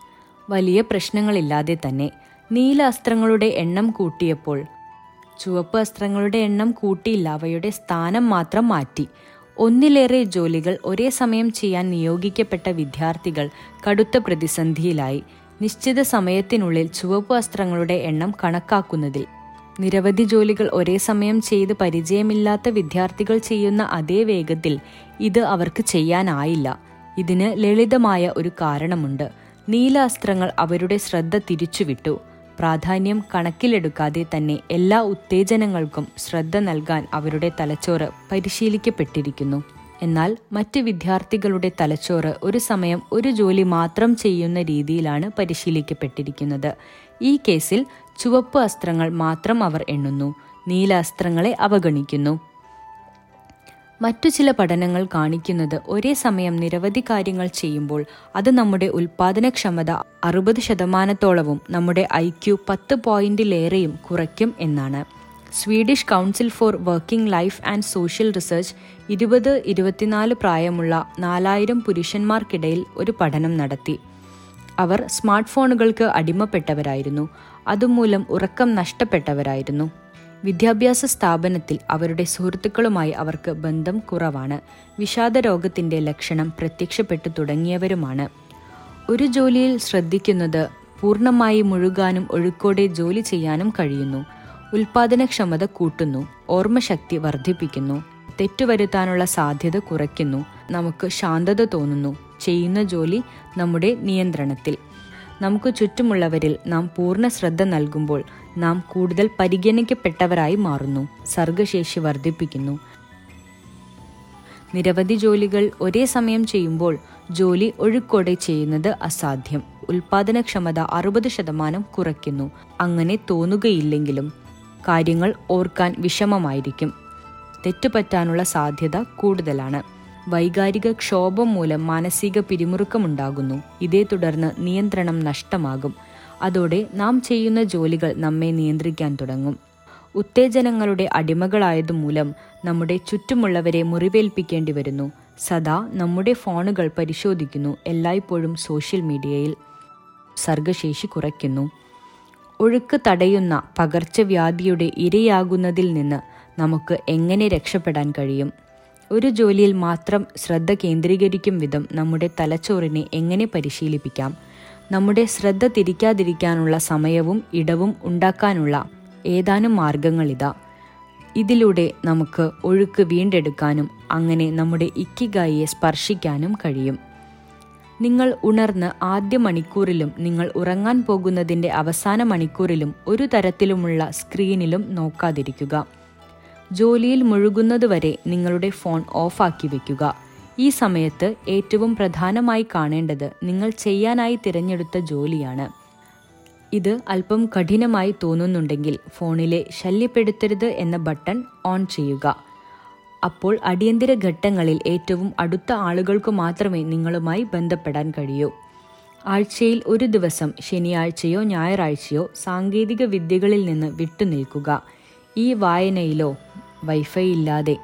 വലിയ പ്രശ്നങ്ങളില്ലാതെ തന്നെ. നീല അസ്ത്രങ്ങളുടെ എണ്ണം കൂട്ടിയപ്പോൾ ചുവപ്പ് അസ്ത്രങ്ങളുടെ എണ്ണം കൂട്ടിയില്ല അവയുടെ സ്ഥാനം മാത്രം മാറ്റി. ഒന്നിലേറെ ജോലികൾ ഒരേ സമയം ചെയ്യാൻ നിയോഗിക്കപ്പെട്ട വിദ്യാർത്ഥികൾ കടുത്ത പ്രതിസന്ധിയിലായി. നിശ്ചിത സമയത്തിനുള്ളിൽ ചുവപ്പ് വസ്ത്രങ്ങളുടെ എണ്ണം കണക്കാക്കുന്നതിൽ. നിരവധി ജോലികൾ ഒരേ സമയം ചെയ്ത് പരിചയമില്ലാത്ത വിദ്യാർത്ഥികൾ ചെയ്യുന്ന അതേ വേഗത്തിൽ ഇത് അവർക്ക് ചെയ്യാനായില്ല. ഇതിന് ലളിതമായ ഒരു കാരണമുണ്ട്. നീല അസ്ത്രങ്ങൾ അവരുടെ ശ്രദ്ധ തിരിച്ചുവിട്ടു. പ്രാധാന്യം കണക്കിലെടുക്കാതെ തന്നെ എല്ലാ ഉത്തേജനങ്ങൾക്കും ശ്രദ്ധ നൽകാൻ അവരുടെ തലച്ചോറ് പരിശീലിക്കപ്പെട്ടിരിക്കുന്നു. എന്നാൽ മറ്റ് വിദ്യാർത്ഥികളുടെ തലച്ചോറ് ഒരു സമയം ഒരു ജോലി മാത്രം ചെയ്യുന്ന രീതിയിലാണ് പരിശീലിക്കപ്പെട്ടിരിക്കുന്നത്. ഈ കേസിൽ ചുവപ്പ് അസ്ത്രങ്ങൾ മാത്രം അവർ എണ്ണുന്നു നീല അസ്ത്രങ്ങളെ അവഗണിക്കുന്നു. മറ്റു ചില പഠനങ്ങൾ കാണിക്കുന്നത് ഒരേ സമയം നിരവധി കാര്യങ്ങൾ ചെയ്യുമ്പോൾ അത് നമ്മുടെ ഉൽപാദനക്ഷമത അറുപത് ശതമാനത്തോളവും നമ്മുടെ ഐ ക്യു പത്ത് പോയിന്റിലേറെയും കുറയ്ക്കും എന്നാണ്. Swedish Council for Working Life and Social Research ഇരുപത് ഇരുപത്തിനാല് പ്രായമുള്ള നാലായിരം പുരുഷന്മാർക്കിടയിൽ ഒരു പഠനം നടത്തി. അവർ സ്മാർട്ട് ഫോണുകൾക്ക് അടിമപ്പെട്ടവരായിരുന്നു. അതുമൂലം ഉറക്കം നഷ്ടപ്പെട്ടവരായിരുന്നു. വിദ്യാഭ്യാസ സ്ഥാപനത്തിൽ അവരുടെ സുഹൃത്തുക്കളുമായി അവർക്ക് ബന്ധം കുറവാണ്. വിഷാദ രോഗത്തിന്റെ ലക്ഷണം പ്രത്യക്ഷപ്പെട്ടു തുടങ്ങിയവരുമാണ്. ഒരു ജോലിയിൽ ശ്രദ്ധിക്കുന്നത് പൂർണമായി മുഴുകാനും ഒഴുക്കോടെ ജോലി ചെയ്യാനും കഴിയുന്നു. ഉൽപാദനക്ഷമത കൂട്ടുന്നു ഓർമ്മശക്തി വർദ്ധിപ്പിക്കുന്നു തെറ്റുവരുത്താനുള്ള സാധ്യത കുറയ്ക്കുന്നു നമുക്ക് ശാന്തത തോന്നുന്നു ചെയ്യുന്ന ജോലി നമ്മുടെ നിയന്ത്രണത്തിൽ. നമുക്ക് ചുറ്റുമുള്ളവരിൽ നാം പൂർണ ശ്രദ്ധ നൽകുമ്പോൾ നാം കൂടുതൽ പരിഗണിക്കപ്പെട്ടവരായി മാറുന്നു സർഗശേഷി വർദ്ധിപ്പിക്കുന്നു. നിരവധി ജോലികൾ ഒരേ സമയം ചെയ്യുമ്പോൾ ജോലി ഒഴുക്കോടെ ചെയ്യുന്നത് അസാധ്യം. ഉൽപാദനക്ഷമത അറുപത് ശതമാനം കുറയ്ക്കുന്നു. അങ്ങനെ തോന്നുകയില്ലെങ്കിലും കാര്യങ്ങൾ ഓർക്കാൻ വിഷമമായിരിക്കും. തെറ്റുപറ്റാനുള്ള സാധ്യത കൂടുതലാണ്. വൈകാരിക ക്ഷോഭം മൂലം മാനസിക പിരിമുറുക്കമുണ്ടാകുന്നു. ഇതേ തുടർന്ന് നിയന്ത്രണം നഷ്ടമാകും. അതോടെ നാം ചെയ്യുന്ന ജോലികൾ നമ്മെ നിയന്ത്രിക്കാൻ തുടങ്ങും. ഉത്തേജനങ്ങളുടെ അടിമകളായതുമൂലം നമ്മുടെ ചുറ്റുമുള്ളവരെ മുറിവേൽപ്പിക്കേണ്ടി വരുന്നു. സദാ നമ്മുടെ ഫോണുകൾ പരിശോധിക്കുന്നു എല്ലായ്പ്പോഴും സോഷ്യൽ മീഡിയയിൽ. സർഗശേഷി കുറയ്ക്കുന്നു. ഒഴുക്ക് തടയുന്ന പകർച്ചവ്യാധിയുടെ ഇരയാകുന്നതിൽ നിന്ന് നമുക്ക് എങ്ങനെ രക്ഷപ്പെടാൻ കഴിയും? ഒരു ജോലിയിൽ മാത്രം ശ്രദ്ധ കേന്ദ്രീകരിക്കും വിധം നമ്മുടെ തലച്ചോറിനെ എങ്ങനെ പരിശീലിപ്പിക്കാം? നമ്മുടെ ശ്രദ്ധ തിരിക്കാതിരിക്കാനുള്ള സമയവും ഇടവും ഉണ്ടാക്കാനുള്ള ഏതാനും മാർഗങ്ങളിതാ. ഇതിലൂടെ നമുക്ക് ഒഴുക്ക് വീണ്ടെടുക്കാനും അങ്ങനെ നമ്മുടെ ഇക്കിഗായിയെ സ്പർശിക്കാനും കഴിയും. നിങ്ങൾ ഉണർന്ന് ആദ്യ മണിക്കൂറിലും നിങ്ങൾ ഉറങ്ങാൻ പോകുന്നതിന്റെ അവസാന മണിക്കൂറിലും ഒരു തരത്തിലുമുള്ള സ്ക്രീനിലും നോക്കാതിരിക്കുക. ജോലിയിൽ മുഴുകുന്നതുവരെ നിങ്ങളുടെ ഫോൺ ഓഫാക്കി വയ്ക്കുക ഈ സമയത്ത് ഏറ്റവും പ്രധാനമായി കാണേണ്ടത് നിങ്ങൾ ചെയ്യാനായി തിരഞ്ഞെടുത്ത ജോലിയാണ്. ഇത് അല്പം കഠിനമായി തോന്നുന്നുണ്ടെങ്കിൽ ഫോണിലെ ശല്യപ്പെടുത്തരുത് എന്ന ബട്ടൺ ഓൺ ചെയ്യുക. അപ്പോൾ അടിയന്തര ഘട്ടങ്ങളിൽ ഏറ്റവും അടുത്ത ആളുകൾക്ക് മാത്രമേ നിങ്ങളുമായി ബന്ധപ്പെടാൻ കഴിയൂ. ആഴ്ചയിൽ ഒരു ദിവസം ശനിയാഴ്ചയോ ഞായറാഴ്ചയോ സാങ്കേതിക വിദ്യകളിൽ നിന്ന് വിട്ടുനിൽക്കുക ഈ വായനയിലോ വൈഫൈ ഇല്ലാതെ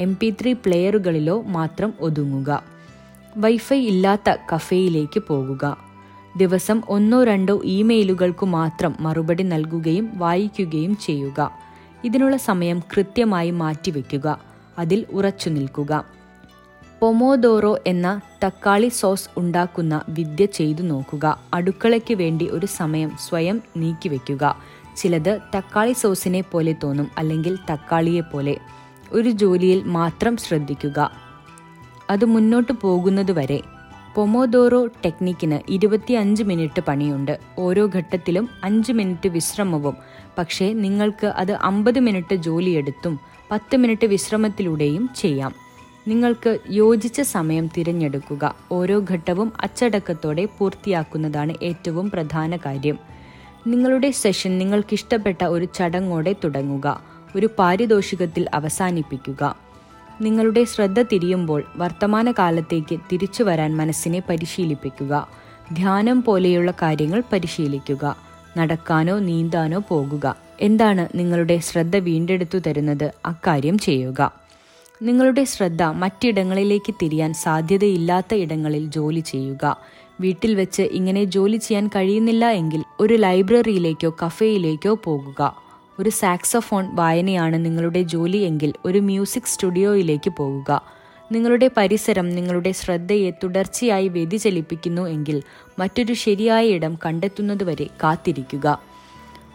എം പി ത്രീ പ്ലെയറുകളിലോ മാത്രം ഒതുങ്ങുക. വൈഫൈ ഇല്ലാത്ത കഫേയിലേക്ക് പോകുക. ദിവസം ഒന്നോ രണ്ടോ ഇമെയിലുകൾക്കു മാത്രം മറുപടി നൽകുകയും വായിക്കുകയും ചെയ്യുക. ഇതിനുള്ള സമയം കൃത്യമായി മാറ്റിവെക്കുക. അതിൽ ഉറച്ചു നിൽക്കുക. പൊമോദോറോ എന്ന തക്കാളി സോസ് ഉണ്ടാക്കുന്ന വിദ്യ ചെയ്തു നോക്കുക. അടുക്കളയ്ക്ക് വേണ്ടി ഒരു സമയം സ്വയം നീക്കിവെക്കുക ചിലത് തക്കാളി സോസിനെ പോലെ തോന്നും അല്ലെങ്കിൽ തക്കാളിയെ പോലെ. ഒരു ജോലിയിൽ മാത്രം ശ്രദ്ധിക്കുക. അത് മുന്നോട്ട് പോകുന്നതുവരെ പൊമോദോറോ ടെക്നിക്കിന് ഇരുപത്തിയഞ്ച് മിനിറ്റ് പണിയുണ്ട്. ഓരോ ഘട്ടത്തിലും അഞ്ച് മിനിറ്റ് വിശ്രമവും. പക്ഷേ നിങ്ങൾക്ക് അത് അമ്പത് മിനിറ്റ് ജോലിയെടുത്തും പത്ത് മിനിറ്റ് വിശ്രമത്തിലൂടെയും ചെയ്യാം. നിങ്ങൾക്ക് യോജിച്ച സമയം തിരഞ്ഞെടുക്കുക. ഓരോ ഘട്ടവും അച്ചടക്കത്തോടെ പൂർത്തിയാക്കുന്നതാണ് ഏറ്റവും പ്രധാന കാര്യം. നിങ്ങളുടെ സെഷൻ നിങ്ങൾക്കിഷ്ടപ്പെട്ട ഒരു ചടങ്ങോടെ തുടങ്ങുക. ഒരു പാരിതോഷികത്തിൽ അവസാനിപ്പിക്കുക. നിങ്ങളുടെ ശ്രദ്ധ തിരിയുമ്പോൾ വർത്തമാനകാലത്തേക്ക് തിരിച്ചു വരാൻ മനസ്സിനെ പരിശീലിപ്പിക്കുക. ധ്യാനം പോലെയുള്ള കാര്യങ്ങൾ പരിശീലിക്കുക. നടക്കാനോ നീന്താനോ പോകുക. എന്താണ് നിങ്ങളുടെ ശ്രദ്ധ വീണ്ടെടുത്തു തരുന്നത്? അക്കാര്യം ചെയ്യുക. നിങ്ങളുടെ ശ്രദ്ധ മറ്റിടങ്ങളിലേക്ക് തിരിയാൻ സാധ്യതയില്ലാത്ത ഇടങ്ങളിൽ ജോലി ചെയ്യുക. വീട്ടിൽ വെച്ച് ഇങ്ങനെ ജോലി ചെയ്യാൻ കഴിയുന്നില്ല എങ്കിൽ ഒരു ലൈബ്രറിയിലേക്കോ കഫേയിലേക്കോ പോകുക. ഒരു സാക്സഫോൺ വായനയാണ് നിങ്ങളുടെ ജോലി എങ്കിൽ ഒരു മ്യൂസിക് സ്റ്റുഡിയോയിലേക്ക് പോകുക. നിങ്ങളുടെ പരിസരം നിങ്ങളുടെ ശ്രദ്ധയെ തുടർച്ചയായി വ്യതിചലിപ്പിക്കുന്നു എങ്കിൽ മറ്റൊരു ശരിയായ ഇടം കണ്ടെത്തുന്നതുവരെ കാത്തിരിക്കുക.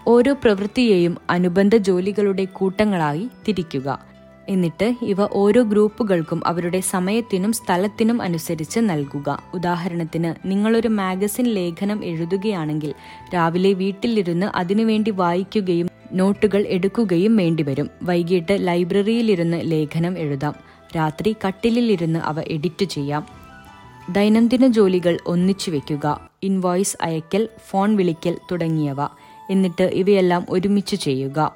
ഓരോ പ്രവൃത്തിയെയും അനുബന്ധ ജോലികളുടെ കൂട്ടങ്ങളായി തിരിക്കുക. എന്നിട്ട് ഇവ ഓരോ ഗ്രൂപ്പുകൾക്കും അവരുടെ സമയത്തിനും സ്ഥലത്തിനും അനുസരിച്ച് നൽകുക. ഉദാഹരണത്തിന് നിങ്ങളൊരു മാഗസിൻ ലേഖനം എഴുതുകയാണെങ്കിൽ രാവിലെ വീട്ടിലിരുന്ന് അതിനുവേണ്ടി വായിക്കുകയും നോട്ടുകൾ എടുക്കുകയും വേണ്ടിവരും. വൈകിട്ട് ലൈബ്രറിയിലിരുന്ന് ലേഖനം എഴുതാം. രാത്രി കട്ടിലിലിരുന്ന് അവ എഡിറ്റ് ചെയ്യാം. ദൈനംദിന ജോലികൾ ഒന്നിച്ചു വയ്ക്കുക ഇൻവോയ്സ് അയക്കൽ ഫോൺ വിളിക്കൽ തുടങ്ങിയവ. എന്നിട്ട് ഇവയെല്ലാം ഒരുമിച്ച് ചെയ്യുക.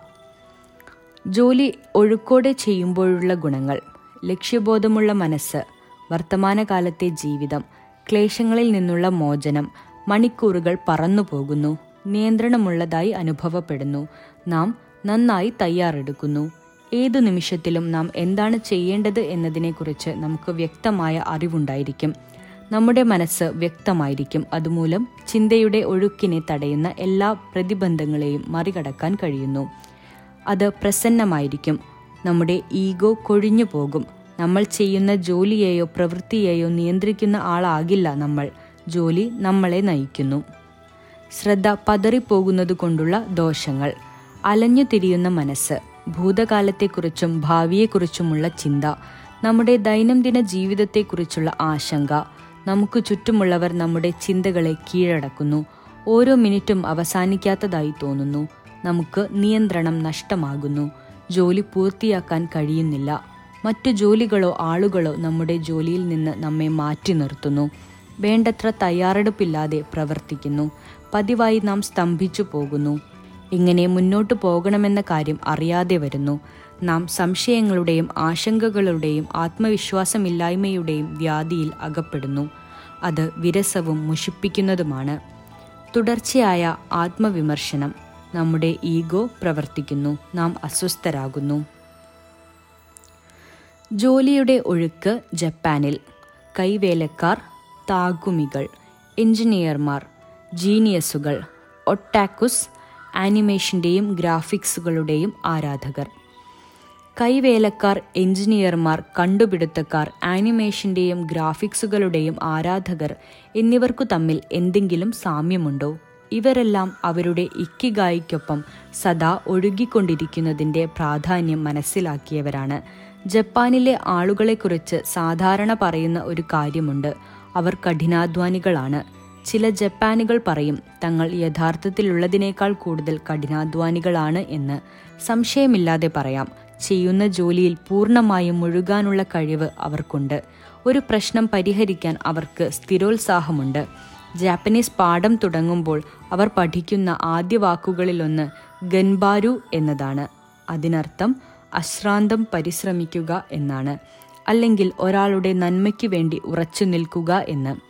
ജോലി ഒഴുക്കോടെ ചെയ്യുമ്പോഴുള്ള ഗുണങ്ങൾ ലക്ഷ്യബോധമുള്ള മനസ്സ് വർത്തമാനകാലത്തെ ജീവിതം ക്ലേശങ്ങളിൽ നിന്നുള്ള മോചനം മണിക്കൂറുകൾ പറന്നുപോകുന്നു നിയന്ത്രണമുള്ളതായി അനുഭവപ്പെടുന്നു നാം നന്നായി തയ്യാറെടുക്കുന്നു. ഏതു നിമിഷത്തിലും നാം എന്താണ് ചെയ്യേണ്ടത് എന്നതിനെക്കുറിച്ച് നമുക്ക് വ്യക്തമായ അറിവുണ്ടായിരിക്കും. നമ്മുടെ മനസ്സ് വ്യക്തമായിരിക്കും. അതുമൂലം ചിന്തയുടെ ഒഴുക്കിനെ തടയുന്ന എല്ലാ പ്രതിബന്ധങ്ങളെയും മറികടക്കാൻ കഴിയുന്നു. അത് പ്രസന്നമായിരിക്കും. നമ്മുടെ ഈഗോ കൊഴിഞ്ഞു പോകും. നമ്മൾ ചെയ്യുന്ന ജോലിയെയോ പ്രവൃത്തിയെയോ നിയന്ത്രിക്കുന്ന ആളാകില്ല നമ്മൾ. ജോലി നമ്മളെ നയിക്കുന്നു. ശ്രദ്ധ പതറിപ്പോകുന്നത് കൊണ്ടുള്ള ദോഷങ്ങൾ. അലഞ്ഞു തിരിയുന്ന മനസ്സ്. ഭൂതകാലത്തെക്കുറിച്ചും ഭാവിയെക്കുറിച്ചുമുള്ള ചിന്ത. നമ്മുടെ ദൈനംദിന ജീവിതത്തെക്കുറിച്ചുള്ള ആശങ്ക. നമുക്ക് ചുറ്റുമുള്ളവർ നമ്മുടെ ചിന്തകളെ കീഴടക്കുന്നു. ഓരോ മിനിറ്റും അവസാനിക്കാത്തതായി തോന്നുന്നു. നമുക്ക് നിയന്ത്രണം നഷ്ടമാകുന്നു. ജോലി പൂർത്തിയാക്കാൻ കഴിയുന്നില്ല. മറ്റു ജോലികളോ ആളുകളോ നമ്മുടെ ജോലിയിൽ നിന്ന് നമ്മെ മാറ്റി നിർത്തുന്നു. വേണ്ടത്ര തയ്യാറെടുപ്പില്ലാതെ പ്രവർത്തിക്കുന്നു. പതിവായി നാം സ്തംഭിച്ചു പോകുന്നു. ഇങ്ങനെ മുന്നോട്ടു പോകണമെന്ന കാര്യം അറിയാതെ വരുന്നു. നാം സംശയങ്ങളുടെയും ആശങ്കകളുടെയും ആത്മവിശ്വാസമില്ലായ്മയുടെയും വ്യാധിയിൽ അകപ്പെടുന്നു. അത് വിരസവും മുഷിപ്പിക്കുന്നതുമാണ്. തുടർച്ചയായ ആത്മവിമർശനം നമ്മുടെ ഈഗോ പ്രവർത്തിക്കുന്നു നാം അസ്വസ്ഥരാകുന്നു. ജോലിയുടെ ഒഴുക്ക് ജപ്പാനിൽ. കൈവേലക്കാർ താഗുമികൾ എഞ്ചിനീയർമാർ ജീനിയസുകൾ ഒട്ടാക്കുസ് ആനിമേഷന്റെയും ഗ്രാഫിക്സുകളുടെയും ആരാധകർ. കൈവേലക്കാർ എഞ്ചിനീയർമാർ കണ്ടുപിടുത്തക്കാർ ആനിമേഷന്റെയും ഗ്രാഫിക്സുകളുടെയും ആരാധകർ എന്നിവർക്കു തമ്മിൽ എന്തെങ്കിലും സാമ്യമുണ്ടോ? ഇവരെല്ലാം അവരുടെ ഇക്കിഗായിക്കൊപ്പം സദാ ഒഴുകിക്കൊണ്ടിരിക്കുന്നതിന്റെ പ്രാധാന്യം മനസ്സിലാക്കിയവരാണ്. ജപ്പാനിലെ ആളുകളെക്കുറിച്ച് സാധാരണ പറയുന്ന ഒരു കാര്യമുണ്ട്. അവർ കഠിനാധ്വാനികളാണ്. ചില ജപ്പാനികൾ പറയും തങ്ങൾ യഥാർത്ഥത്തിലുള്ളതിനേക്കാൾ കൂടുതൽ കഠിനാധ്വാനികളാണ് എന്ന്. സംശയമില്ലാതെ പറയാം. ചെയ്യുന്ന ജോലിയിൽ പൂർണമായും മുഴുകാനുള്ള കഴിവ് അവർക്കുണ്ട്. ഒരു പ്രശ്നം പരിഹരിക്കാൻ അവർക്ക് സ്ഥിരോത്സാഹമുണ്ട്. ജാപ്പനീസ് പാഠം തുടങ്ങുമ്പോൾ അവർ പഠിക്കുന്ന ആദ്യ വാക്കുകളിലൊന്ന് ഗൻബാരു എന്നതാണ്. അതിനർത്ഥം അശ്രാന്തം പരിശ്രമിക്കുക എന്നാണ്. അല്ലെങ്കിൽ ഒരാളുടെ നന്മയ്ക്ക് വേണ്ടി ഉറച്ചു നിൽക്കുക എന്ന്.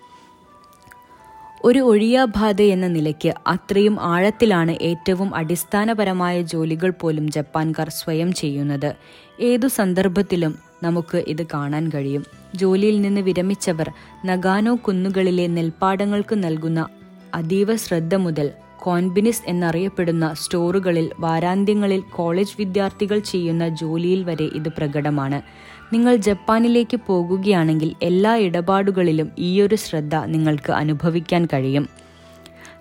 ഒരു ഒഴിയാബാധ എന്ന നിലയ്ക്ക് അത്രയും ആഴത്തിലാണ് ഏറ്റവും അടിസ്ഥാനപരമായ ജോലികൾ പോലും ജപ്പാൻകാർ സ്വയം ചെയ്യുന്നത്. ഏതു സന്ദർഭത്തിലും നമുക്ക് ഇത് കാണാൻ കഴിയും. ജോലിയിൽ നിന്ന് വിരമിച്ചവർ നഗാനോ കുന്നുകളിലെ നെൽപ്പാടങ്ങൾക്ക് നൽകുന്ന അതീവ ശ്രദ്ധ മുതൽ കോൺബിനിസ് എന്നറിയപ്പെടുന്ന സ്റ്റോറുകളിൽ വാരാന്ത്യങ്ങളിൽ കോളേജ് വിദ്യാർത്ഥികൾ ചെയ്യുന്ന ജോലിയിൽ വരെ ഇത് പ്രകടമാണ്. നിങ്ങൾ ജപ്പാനിലേക്ക് പോകുകയാണെങ്കിൽ എല്ലാ ഇടപാടുകളിലും ഈയൊരു ശ്രദ്ധ നിങ്ങൾക്ക് അനുഭവിക്കാൻ കഴിയും.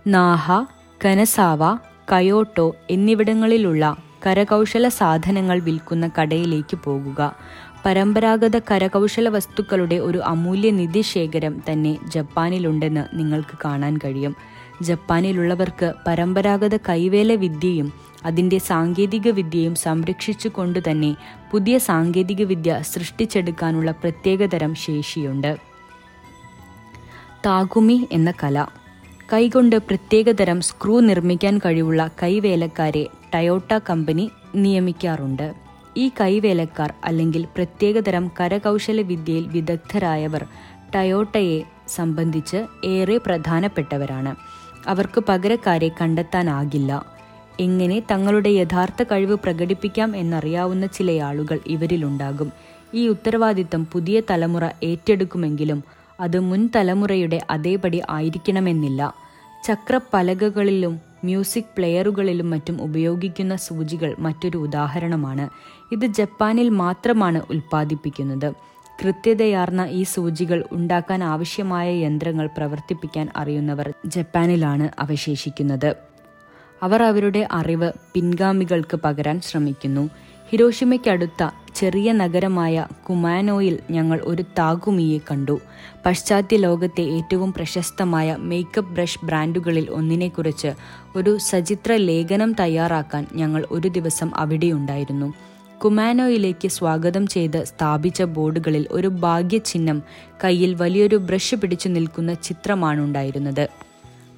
നാഹ കനസാവ കയോട്ടോ എന്നിവിടങ്ങളിലുള്ള കരകൗശല സാധനങ്ങൾ വിൽക്കുന്ന കടയിലേക്ക് പോകുക. പരമ്പരാഗത കരകൗശല വസ്തുക്കളുടെ ഒരു അമൂല്യ നിധി ശേഖരം തന്നെ ജപ്പാനിലുണ്ടെന്ന് നിങ്ങൾക്ക് കാണാൻ കഴിയും. ജപ്പാനിലുള്ളവർക്ക് പരമ്പരാഗത കൈവേല വിദ്യയും അതിന്റെ സാങ്കേതിക വിദ്യയും സംരക്ഷിച്ചുകൊണ്ട് തന്നെ പുതിയ സാങ്കേതിക വിദ്യ സൃഷ്ടിച്ചെടുക്കാനുള്ള പ്രത്യേകതരം ശേഷിയുണ്ട്. താകുമി എന്ന കല. കൈകൊണ്ട് പ്രത്യേകതരം സ്ക്രൂ നിർമ്മിക്കാൻ കഴിവുള്ള കൈവേലക്കാരെ ടയോട്ട കമ്പനി നിയമിക്കാറുണ്ട്. ഈ കൈവേലക്കാർ അല്ലെങ്കിൽ പ്രത്യേകതരം കരകൗശല വിദ്യയിൽ വിദഗ്ധരായവർ ടയോട്ടയെ സംബന്ധിച്ച് ഏറെ പ്രധാനപ്പെട്ടവരാണ്. അവർക്ക് പകരക്കാരെ കണ്ടെത്താനാകില്ല. എങ്ങനെ തങ്ങളുടെ യഥാർത്ഥ കഴിവ് പ്രകടിപ്പിക്കാം എന്നറിയാവുന്ന ചില ആളുകൾ ഇവരിലുണ്ടാകും. ഈ ഉത്തരവാദിത്തം പുതിയ തലമുറ ഏറ്റെടുക്കുമെങ്കിലും അത് മുൻ തലമുറയുടെ അതേപടി ആയിരിക്കണമെന്നില്ല. ചക്രപ്പലകകളിലും മ്യൂസിക് പ്ലെയറുകളിലും മറ്റും ഉപയോഗിക്കുന്ന സൂചികൾ മറ്റൊരു ഉദാഹരണമാണ്. ഇത് ജപ്പാനിൽ മാത്രമാണ് ഉൽപ്പാദിപ്പിക്കുന്നത്. കൃത്യതയാർന്ന ഈ സൂചികൾ ഉണ്ടാക്കാൻ ആവശ്യമായ യന്ത്രങ്ങൾ പ്രവർത്തിപ്പിക്കാൻ അറിയുന്നവർ ജപ്പാനിലാണ് അവശേഷിക്കുന്നത്. അവർ അവരുടെ അറിവ് പിൻഗാമികൾക്ക് പകരാൻ ശ്രമിക്കുന്നു. ഹിരോഷിമയ്ക്കടുത്ത ചെറിയ നഗരമായ കുമാനോയിൽ ഞങ്ങൾ ഒരു താകുമിയെ കണ്ടു. പാശ്ചാത്യ ലോകത്തെ ഏറ്റവും പ്രശസ്തമായ മേക്കപ്പ് ബ്രഷ് ബ്രാൻഡുകളിൽ ഒന്നിനെക്കുറിച്ച് ഒരു സചിത്ര ലേഖനം തയ്യാറാക്കാൻ ഞങ്ങൾ ഒരു ദിവസം അവിടെയുണ്ടായിരുന്നു. കുമാനോയിലേക്ക് സ്വാഗതം ചെയ്ത് സ്ഥാപിച്ച ബോർഡുകളിൽ ഒരു ഭാഗ്യചിഹ്നം കയ്യിൽ വലിയൊരു ബ്രഷ് പിടിച്ചു നിൽക്കുന്ന ചിത്രമാണുണ്ടായിരുന്നത്.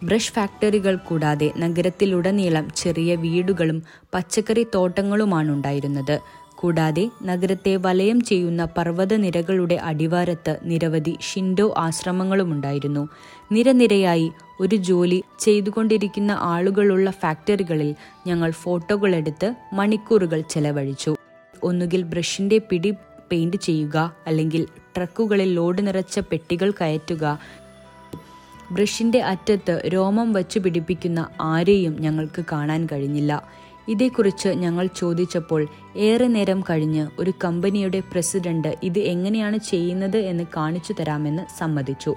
ബ്രഷ് ഫാക്ടറികൾ കൂടാതെ നഗരത്തിലുടനീളം ചെറിയ വീടുകളും പച്ചക്കറി തോട്ടങ്ങളുമാണുണ്ടായിരുന്നത്. കൂടാതെ നഗരത്തെ വലയം ചെയ്യുന്ന പർവതനിരകളുടെ അടിവാരത്ത് നിരവധി ഷിൻഡോ ആശ്രമങ്ങളുമുണ്ടായിരുന്നു. നിരനിരയായി ഒരു ജോലി ചെയ്തുകൊണ്ടിരിക്കുന്ന ആളുകളുള്ള ഫാക്ടറികളിൽ ഞങ്ങൾ ഫോട്ടോകളെടുത്ത് മണിക്കൂറുകൾ ചെലവഴിച്ചു. ഒന്നുകിൽ ബ്രഷിന്റെ പിടി പെയിന്റ് ചെയ്യുക അല്ലെങ്കിൽ ട്രക്കുകളിൽ ലോഡ് നിറച്ച പെട്ടികൾ കയറ്റുക. ബ്രഷിന്റെ അറ്റത്ത് രോമം വച്ചു പിടിപ്പിക്കുന്ന ആരെയും ഞങ്ങൾക്ക് കാണാൻ കഴിഞ്ഞില്ല. ഇതേക്കുറിച്ച് ഞങ്ങൾ ചോദിച്ചപ്പോൾ ഏറെ നേരം കഴിഞ്ഞ് ഒരു കമ്പനിയുടെ പ്രസിഡന്റ് ഇത് എങ്ങനെയാണ് ചെയ്യുന്നത് എന്ന് കാണിച്ചു തരാമെന്ന് സമ്മതിച്ചു.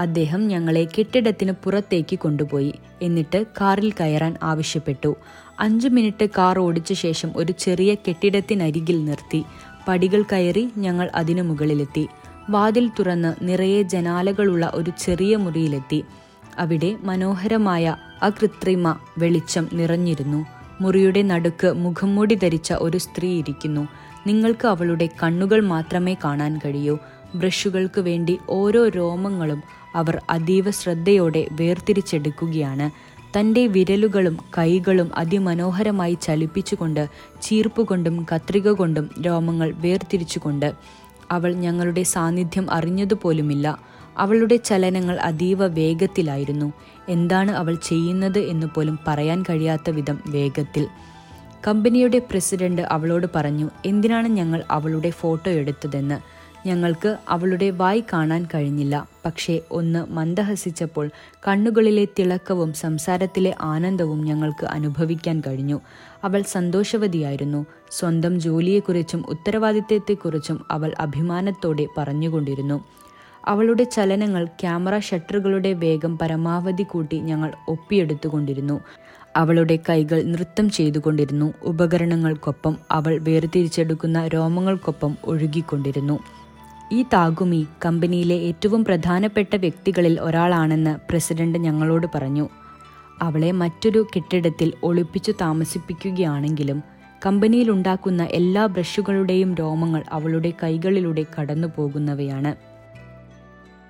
അദ്ദേഹം ഞങ്ങളെ കെട്ടിടത്തിന് പുറത്തേക്ക് കൊണ്ടുപോയി. എന്നിട്ട് കാറിൽ കയറാൻ ആവശ്യപ്പെട്ടു. അഞ്ചു മിനിറ്റ് കാർ ഓടിച്ച ശേഷം ഒരു ചെറിയ കെട്ടിടത്തിനരികിൽ നിർത്തി. പടികൾ കയറി ഞങ്ങൾ അതിനു മുകളിലെത്തി. വാതിൽ തുറന്ന് നിറയെ ജനാലകളുള്ള ഒരു ചെറിയ മുറിയിലെത്തി. അവിടെ മനോഹരമായ അകൃത്രിമ വെളിച്ചം നിറഞ്ഞിരുന്നു. മുറിയുടെ നടുക്ക് മുഖംമൂടി ധരിച്ച ഒരു സ്ത്രീ ഇരിക്കുന്നു. നിങ്ങൾക്ക് അവളുടെ കണ്ണുകൾ മാത്രമേ കാണാൻ കഴിയൂ. ബ്രഷുകൾക്ക് വേണ്ടി ഓരോ രോമങ്ങളും അവർ അതീവ ശ്രദ്ധയോടെ വേർതിരിച്ചെടുക്കുകയാണ്. തന്റെ വിരലുകളും കൈകളും അതിമനോഹരമായി ചലിപ്പിച്ചുകൊണ്ട് ചീർപ്പുകൊണ്ടും കത്രിക കൊണ്ടും രോമങ്ങൾ വേർതിരിച്ചുകൊണ്ട് അവൾ ഞങ്ങളുടെ സാന്നിധ്യം അറിഞ്ഞതുപോലുമില്ല. അവളുടെ ചലനങ്ങൾ അതീവ വേഗത്തിലായിരുന്നു. എന്താണ് അവൾ ചെയ്യുന്നത് എന്ന് പോലും പറയാൻ കഴിയാത്ത വിധം വേഗത്തിൽ. കമ്പനിയുടെ പ്രസിഡന്റ് അവളോട് പറഞ്ഞു എന്തിനാണ് ഞങ്ങൾ അവളുടെ ഫോട്ടോ എടുത്തതെന്ന്? ഞങ്ങൾക്ക് അവളുടെ വായി കാണാൻ കഴിഞ്ഞില്ല. പക്ഷേ ഒന്ന് മന്ദഹസിച്ചപ്പോൾ കണ്ണുകളിലെ തിളക്കവും സംസാരത്തിലെ ആനന്ദവും ഞങ്ങൾക്ക് അനുഭവിക്കാൻ കഴിഞ്ഞു. അവൾ സന്തോഷവതിയായിരുന്നു. സ്വന്തം ജോലിയെക്കുറിച്ചും ഉത്തരവാദിത്തത്തെക്കുറിച്ചും അവൾ അഭിമാനത്തോടെ പറഞ്ഞുകൊണ്ടിരുന്നു. അവളുടെ ചലനങ്ങൾ ക്യാമറ ഷട്ടറുകളുടെ വേഗം പരമാവധി കൂട്ടി ഞങ്ങൾ ഒപ്പിയെടുത്തുകൊണ്ടിരുന്നു. അവളുടെ കൈകൾ നൃത്തം ചെയ്തുകൊണ്ടിരുന്നു. ഉപകരണങ്ങൾക്കൊപ്പം അവൾ വേർതിരിച്ചെടുക്കുന്ന രോമങ്ങൾക്കൊപ്പം ഒഴുകിക്കൊണ്ടിരുന്നു. ഈ താഗുമി കമ്പനിയിലെ ഏറ്റവും പ്രധാനപ്പെട്ട വ്യക്തികളിൽ ഒരാളാണെന്ന് പ്രസിഡന്റ് ഞങ്ങളോട് പറഞ്ഞു. അവളെ മറ്റൊരു കെട്ടിടത്തിൽ ഒളിപ്പിച്ചു താമസിപ്പിക്കുകയാണെങ്കിലും കമ്പനിയിലുണ്ടാക്കുന്ന എല്ലാ ബ്രഷുകളുടെയും രോമങ്ങൾ അവളുടെ കൈകളിലൂടെ കടന്നു പോകുന്നവയാണ്